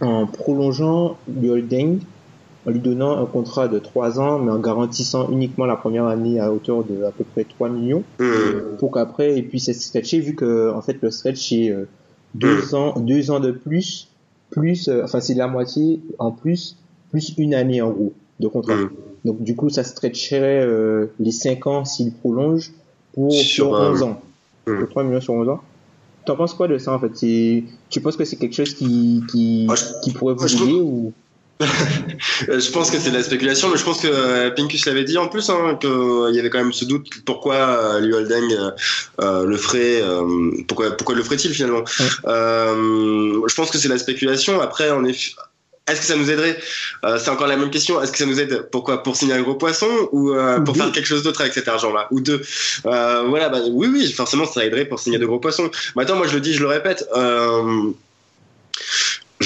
en prolongeant le holding en lui donnant un contrat de 3 ans mais en garantissant uniquement la première année à hauteur de à peu près 3 millions Mm. pour qu'après il puisse être stretché vu que en fait le stretch c'est euh, deux ans deux ans de plus plus enfin c'est la moitié en plus plus une année en gros de contrat Mm. donc du coup ça stretcherait euh, les 5 ans s'il prolonge pour, Sur, euh, 11 ans. Mm. pour 3 millions sur 11 ans. T'en penses quoi de ça en fait? Tu penses que c'est quelque chose qui qui, Moi, je- qui pourrait vous aider ou Euh, Je pense que c'est de la spéculation, mais je pense que euh, Pincus l'avait dit en plus, hein, qu'il y avait quand même ce doute pourquoi euh, Liu Holding euh, euh, le ferait, euh, pourquoi, pourquoi le ferait-il finalement? Euh, Je pense que c'est la spéculation. Après, en effet, est-ce que ça nous aiderait Euh, C'est encore la même question. Est-ce que ça nous aide Pourquoi Pour signer un gros poisson ou euh, Ou pour faire quelque chose d'autre avec cet argent-là? Ou deux euh, Voilà, bah, oui, oui, forcément, ça aiderait pour signer de gros poissons. Maintenant, moi, je le dis, je le répète.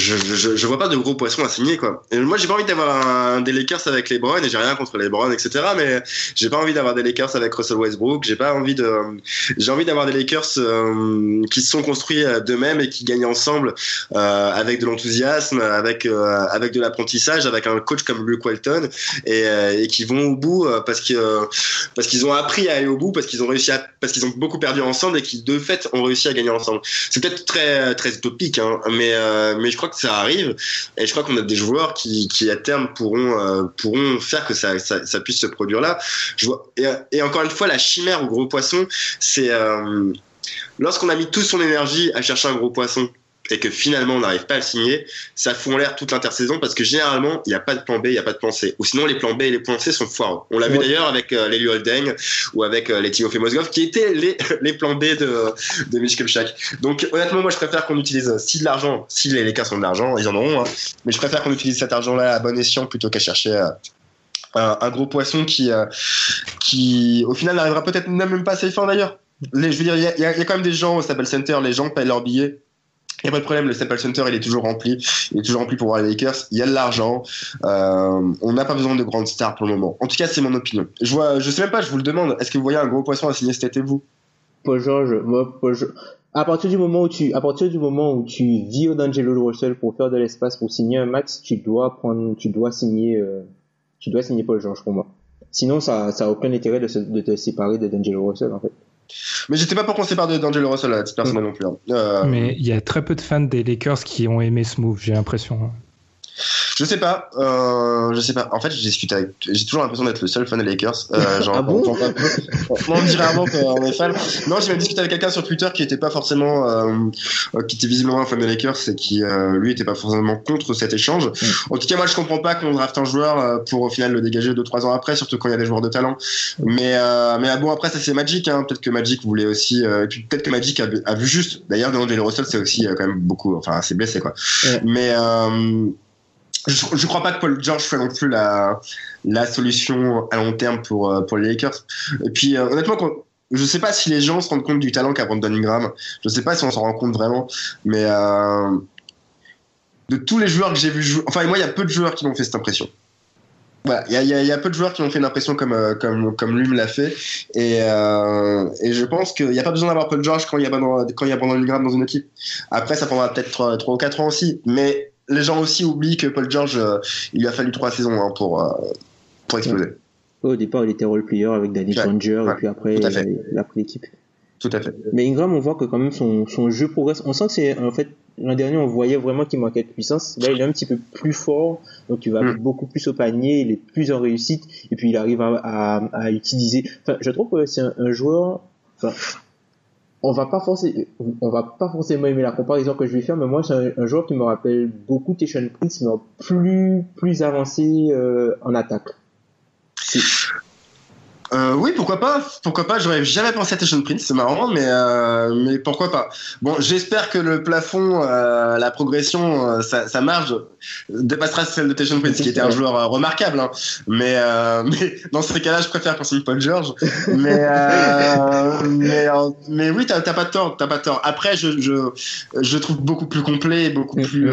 Euh, je, je, vois pas de gros poissons à signer quoi. Et moi j'ai pas envie d'avoir des Lakers avec les Browns et j'ai rien contre les Browns etc. Mais j'ai pas envie d'avoir des Lakers avec Russell Westbrook. J'ai pas envie de j'ai envie d'avoir des Lakers euh, qui se sont construits d'eux-mêmes et qui gagnent ensemble euh, avec de l'enthousiasme, avec euh, avec de l'apprentissage, avec un coach comme Luke Walton et, euh, et qui vont au bout euh, parce que parce qu'ils ont appris à aller au bout parce qu'ils ont réussi à parce qu'ils ont beaucoup perdu ensemble et qui de fait ont réussi à gagner ensemble. C'est peut-être très très utopique hein, mais mais je crois que ça arrive et je crois qu'on a des joueurs qui, qui à terme pourront euh, pourront faire que ça, ça, ça, puisse se produire là. Je vois et, et, encore une fois la chimère au gros poisson, c'est euh, lorsqu'on a mis toute son énergie à chercher un gros poisson et que finalement on n'arrive pas à le signer, ça fout en l'air toute l'intersaison parce que généralement il n'y a pas de plan B, il n'y a pas de plan C. Ou sinon les plans B et les plans C sont foireux. On l'a ouais. vu d'ailleurs avec euh, les Holding ou avec euh, les Timofey Mozgov qui étaient les, <laughs> les plans B de, de Mitch Kupchak. Donc honnêtement moi je préfère qu'on utilise si de l'argent, si les, les cas sont de l'argent, ils en auront, hein, mais je préfère qu'on utilise cet argent-là à bon escient plutôt qu'à chercher euh, un, gros poisson qui, euh, qui au final n'arrivera peut-être même pas à ses fins d'ailleurs. Les, je veux dire, il y, y, a quand même des gens au Staples Center, les gens payent leurs billets il n'y a pas de problème, le Staples Center il est toujours rempli, il est toujours rempli pour voir les Lakers, il y a de l'argent, euh, on n'a pas besoin de grandes stars pour le moment. En tout cas, c'est mon opinion. Je vois, je sais même pas, je vous le demande, est-ce que vous voyez un gros poisson à signer cet été vous? Paul George, moi, Paul George, à partir du moment où tu, à partir du moment où tu vis au d'Angelo Russell pour faire de l'espace pour signer un max, tu dois prendre, tu dois signer, euh, tu dois signer Paul George pour moi. Sinon, ça, ça a aucun intérêt de, se, de te séparer de d'Angelo Russell en fait. Mais j'étais pas pour qu'on sépare d'Angelo Russell à titre personnel non plus. Hein. Euh... Mais il y a très peu de fans des Lakers qui ont aimé ce move, j'ai l'impression. Je sais pas, euh, je sais pas. En fait, j'ai discuté avec, j'ai toujours l'impression d'être le seul fan des Lakers. Euh, <laughs> genre, ah bon on, on, on, dit rarement qu'on est fan. Non, j'ai même discuté avec quelqu'un sur Twitter qui était pas forcément, euh, qui était visiblement un fan des Lakers et qui, euh, lui, était pas forcément contre cet échange. Mm. En tout cas, moi, je comprends pas qu'on draft un joueur euh, pour au final le dégager deux trois ans après, surtout quand il y a des joueurs de talent. Mais, euh, mais ah bon, après, ça c'est Magic. Hein. Peut-être que Magic voulait aussi, euh, et puis peut-être que Magic a, a, vu juste. D'ailleurs, D'Angelo Russell, c'est aussi quand même beaucoup, enfin, c'est blessé quoi. Mm. Mais je, je crois pas que Paul George soit non plus la, la solution à long terme pour, euh, pour les Lakers. Et puis, euh, honnêtement, quand, je sais pas si les gens se rendent compte du talent qu'a Brandon Ingram. Je sais pas si on s'en rend compte vraiment, mais euh, de tous les joueurs que j'ai vu jouer, enfin, moi, il y a peu de joueurs qui m'ont fait cette impression. Voilà, il y y, y a, peu de joueurs qui m'ont fait une impression comme, euh, comme, comme lui me l'a fait. Et, euh, et je pense qu'il n'y a pas besoin d'avoir Paul George quand il y a Brandon Ingram dans une équipe. Après, ça prendra peut-être 3, 3 ou 4 ans aussi. Mais les gens aussi oublient que Paul George, euh, il lui a fallu trois saisons hein, pour, euh, pour exploser. Ouais. Au départ, il était role player avec Danny. Granger, ouais. et puis après, il a, il a pris l'équipe. Tout à fait. Mais Ingram, on voit que quand même son, son jeu progresse. On sent que c'est, en fait, l'an dernier, on voyait vraiment qu'il manquait de puissance. Là, il est un petit peu plus fort, donc il va mm. beaucoup plus au panier, il est plus en réussite, et puis il arrive à, à, à utiliser. Enfin, je trouve que c'est un, un joueur. Enfin, on va pas forcément, on va pas forcément aimer la comparaison que je vais faire, mais moi c'est un, un, joueur qui me rappelle beaucoup Tishon Prince, mais plus plus avancé euh, en attaque. Euh, oui, pourquoi pas Pourquoi pas J'aurais jamais pensé à Tation Prince, c'est marrant, mais euh, mais pourquoi pas Bon, j'espère que le plafond, euh, la progression, euh, sa, sa, marge dépassera celle de Tation Prince, qui était un joueur euh, remarquable. Hein. Mais <laughs> mais dans ce cas-là, je préfère qu'on signe Paul George. mais <laughs> mais mais oui, t'as pas tort, t'as pas tort. Après, je je je trouve beaucoup plus complet, beaucoup plus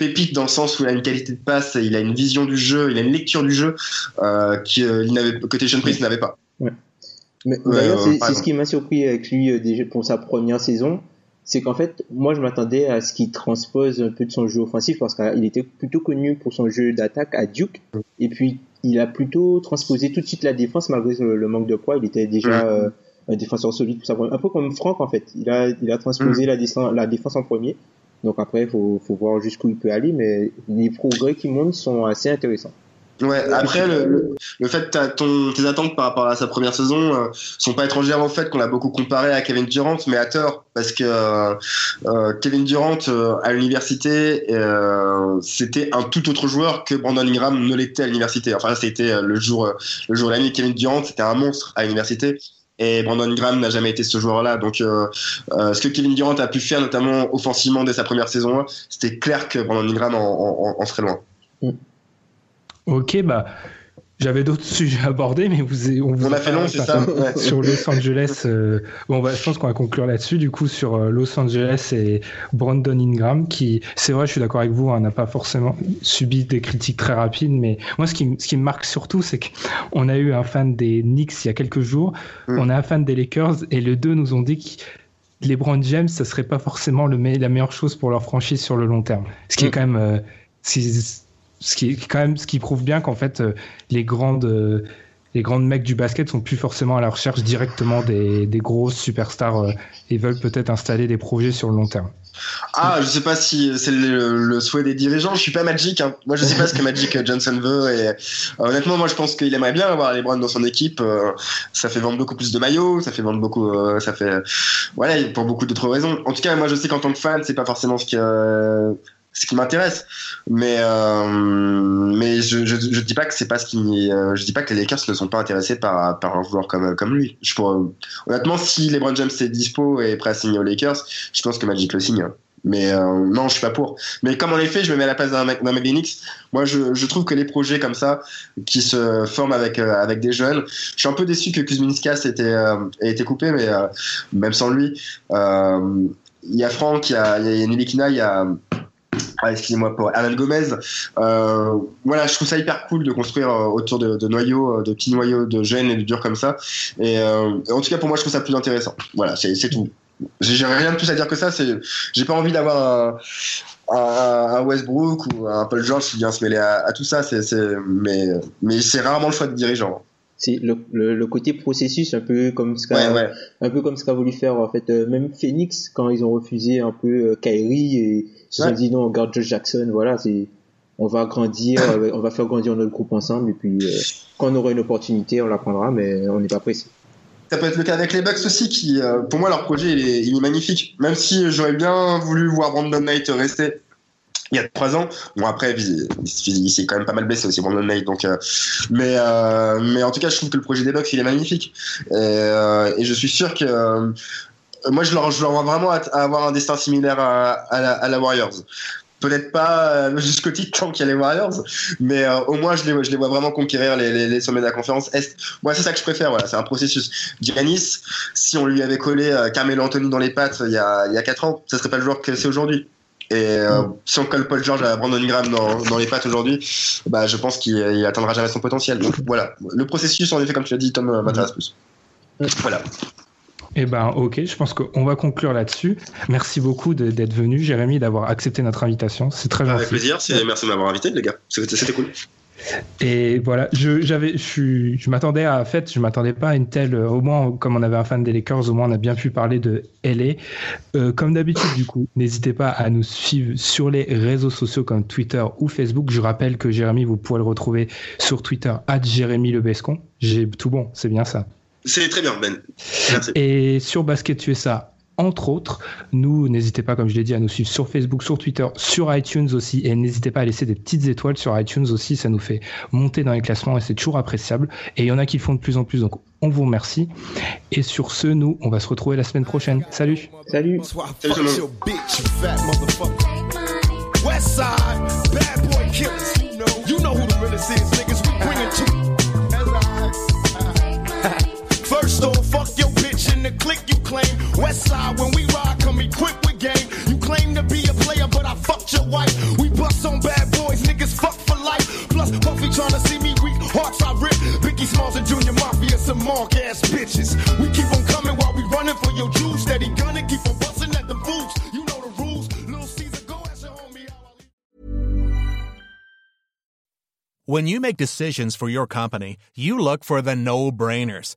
pépite dans le sens où il a une qualité de passe, il a une vision du jeu, il a une lecture du jeu euh, qui, euh, n'avait, que Tayshon Prince n'avait pas. Ouais. Mais d'ailleurs, c'est, c'est ce qui m'a surpris avec lui euh, déjà pour sa première saison, c'est qu'en fait, moi je m'attendais à ce qu'il transpose un peu de son jeu offensif parce qu'il était plutôt connu pour son jeu d'attaque à Duke, et puis il a plutôt transposé tout de suite la défense malgré le, le manque de poids. Il était déjà euh, un défenseur solide pour sa première, un peu comme Franck en fait. Il a, il a transposé mmh. la, défense, la défense en premier. Donc après, il faut, faut voir jusqu'où il peut aller, mais les progrès qui montent sont assez intéressants. Ouais, après, le, le, fait que ton, tes attentes par rapport à sa première saison euh, sont pas étrangères au fait qu'on l'a beaucoup comparé à Kevin Durant, mais à tort, parce que euh, Kevin Durant euh, à l'université, euh, c'était un tout autre joueur que Brandon Ingram ne l'était à l'université. Enfin, c'était le jour, le jour de l'année. Kevin Durant, c'était un monstre à l'université et Brandon Graham n'a jamais été ce joueur-là. Donc, euh, euh, ce que Kevin Durant a pu faire, notamment offensivement dès sa première saison, c'était clair que Brandon Graham en, en, en, serait loin. Ok, bah. J'avais d'autres <laughs> sujets abordés, mais vous, on, vous a fait long, c'est ça. <laughs> Sur Los Angeles, euh, bon, bah, je pense qu'on va conclure là-dessus. Du coup, sur euh, Los Angeles et Brandon Ingram, qui, c'est vrai, je suis d'accord avec vous, hein, n'a pas forcément subi des critiques très rapides, mais moi, ce qui, ce qui me marque surtout, c'est qu'on a eu un fan des Knicks il y a quelques jours, mm. on a un fan des Lakers, et les deux nous ont dit que les Brand James, ce serait pas forcément le la meilleure chose pour leur franchise sur le long terme. Ce qui est mm. quand même, euh, ce qui est quand même ce qui prouve bien qu'en fait euh, les grandes euh, les grandes mecs du basket sont plus forcément à la recherche directement des, des grosses superstars euh, et veulent peut-être installer des projets sur le long terme. Ah, je sais pas si c'est le, souhait des dirigeants. Je suis pas Magic. Hein. Moi, je sais pas ce que Magic Johnson veut. Et honnêtement, moi, je pense qu'il aimerait bien avoir les Browns dans son équipe. ça fait vendre beaucoup plus de maillots. Ça fait vendre beaucoup. ça fait voilà pour beaucoup d'autres raisons. En tout cas, moi, je sais qu'en tant que fan, c'est pas forcément ce que ce qui m'intéresse. Mais euh, mais je, je, je dis pas que c'est pas ce qui euh, je dis pas que les Lakers ne sont pas intéressés par par un joueur comme comme lui. Je pour, honnêtement si LeBron James est dispo et prêt à signer aux Lakers je pense que Magic le signe mais euh, non je suis pas pour. Mais comme en effet je me mets à la place d'un mec d'un moi je, je trouve que les projets comme ça qui se forment avec avec des jeunes je suis un peu déçu que Kuzminskas ait été ait été coupé mais même sans lui il y a Franck il y a il y a Nilikina il y a ah, excusez-moi pour Alan Gomez. Euh, voilà, je trouve ça hyper cool de construire euh, autour de, de, noyaux, euh, de petits noyaux de jeunes et de durs comme ça. Et euh, en tout cas, pour moi, je trouve ça plus intéressant. Voilà, c'est tout. J'ai rien de plus à dire que ça. J'ai pas envie d'avoir un, un, Westbrook ou un Paul George qui vient se mêler à, à tout ça. Mais, mais c'est rarement le choix de dirigeant c'est le, le, côté processus un peu comme ce qu'a un peu comme ce qu'a voulu faire en fait même Phoenix quand ils ont refusé un peu Kyrie et se sont dit non, on garde Josh Jackson, voilà, c'est, on va grandir, <laughs> euh, on va faire grandir notre groupe ensemble, et puis euh, quand on aura une opportunité, on la prendra, mais on n'est pas pressé. Ça peut être le cas avec les Bucks aussi, qui, euh, pour moi, leur projet, il est, il est magnifique. Même si j'aurais bien voulu voir Brandon Knight rester il y a trois ans. Bon après, il, s'est quand même pas mal blessé aussi Brandon Knight. Donc, mais mais en tout cas, je trouve que le projet des Bucks il est magnifique. Et, et je suis sûr que moi, je leur, je leur vois vraiment avoir un destin similaire à, à, la, Warriors. Peut-être pas euh, <laughs> jusqu'au titre tant qu'il y a les Warriors, mais euh, au moins je les, je les vois vraiment conquérir les, les, les, sommets de la conférence Est. Moi, c'est ça que je préfère. Voilà, c'est un processus. Giannis, si on lui avait collé euh, Carmelo Anthony dans les pattes il y a, il y a 4 ans, ça serait pas le joueur que c'est aujourd'hui. Et mm. si on colle Paul George à Brandon Ingram dans, dans les pattes aujourd'hui, bah, je pense qu'il atteindra jamais son potentiel. Donc voilà, le processus, en effet, comme tu l'as dit, Tom, m'intéresse plus. Mm. Voilà. Eh ben, ok, je pense qu'on va conclure là-dessus. Merci beaucoup d'être venu, Jérémy, d'avoir accepté notre invitation. C'est très gentil. Avec plaisir, merci de m'avoir invité, les gars. C'était cool. Et voilà, je j'avais, je, je m'attendais à, en fait, je m'attendais pas à une telle, au moins comme on avait un fan des Lakers, au moins on a bien pu parler de LA. Euh, comme d'habitude, du coup, n'hésitez pas à nous suivre sur les réseaux sociaux comme Twitter ou Facebook. Je rappelle que Jérémy, vous pouvez le retrouver sur Twitter à Jérémy Lebescon. J'ai tout bon, c'est bien ça. C'est très bien, Ben. Merci. Et sur Basket USA, entre autres, nous, n'hésitez pas, comme je l'ai dit, à nous suivre sur Facebook, sur Twitter, sur iTunes aussi. Et n'hésitez pas à laisser des petites étoiles sur iTunes aussi. Ça nous fait monter dans les classements et c'est toujours appréciable. Et il y en a qui le font de plus en plus. Donc, on vous remercie. Et sur ce, nous, on va se retrouver la semaine prochaine. Salut. Salut. First the click you claim. West side, when we ride, come equipped with game. You claim to be a player, but I fucked your wife. We bust on bad boys, niggas fuck for life. Plus, Puffy tryna see me weak, hearts I rip. Biggie Smalls and Junior Mafia, some mark ass bitches. We keep on coming while we running for your juice. Steady gunning, keep on busting at the boots. You know the rules. Little Caesar, go your homie. When you make decisions for your company, you look for the no brainers.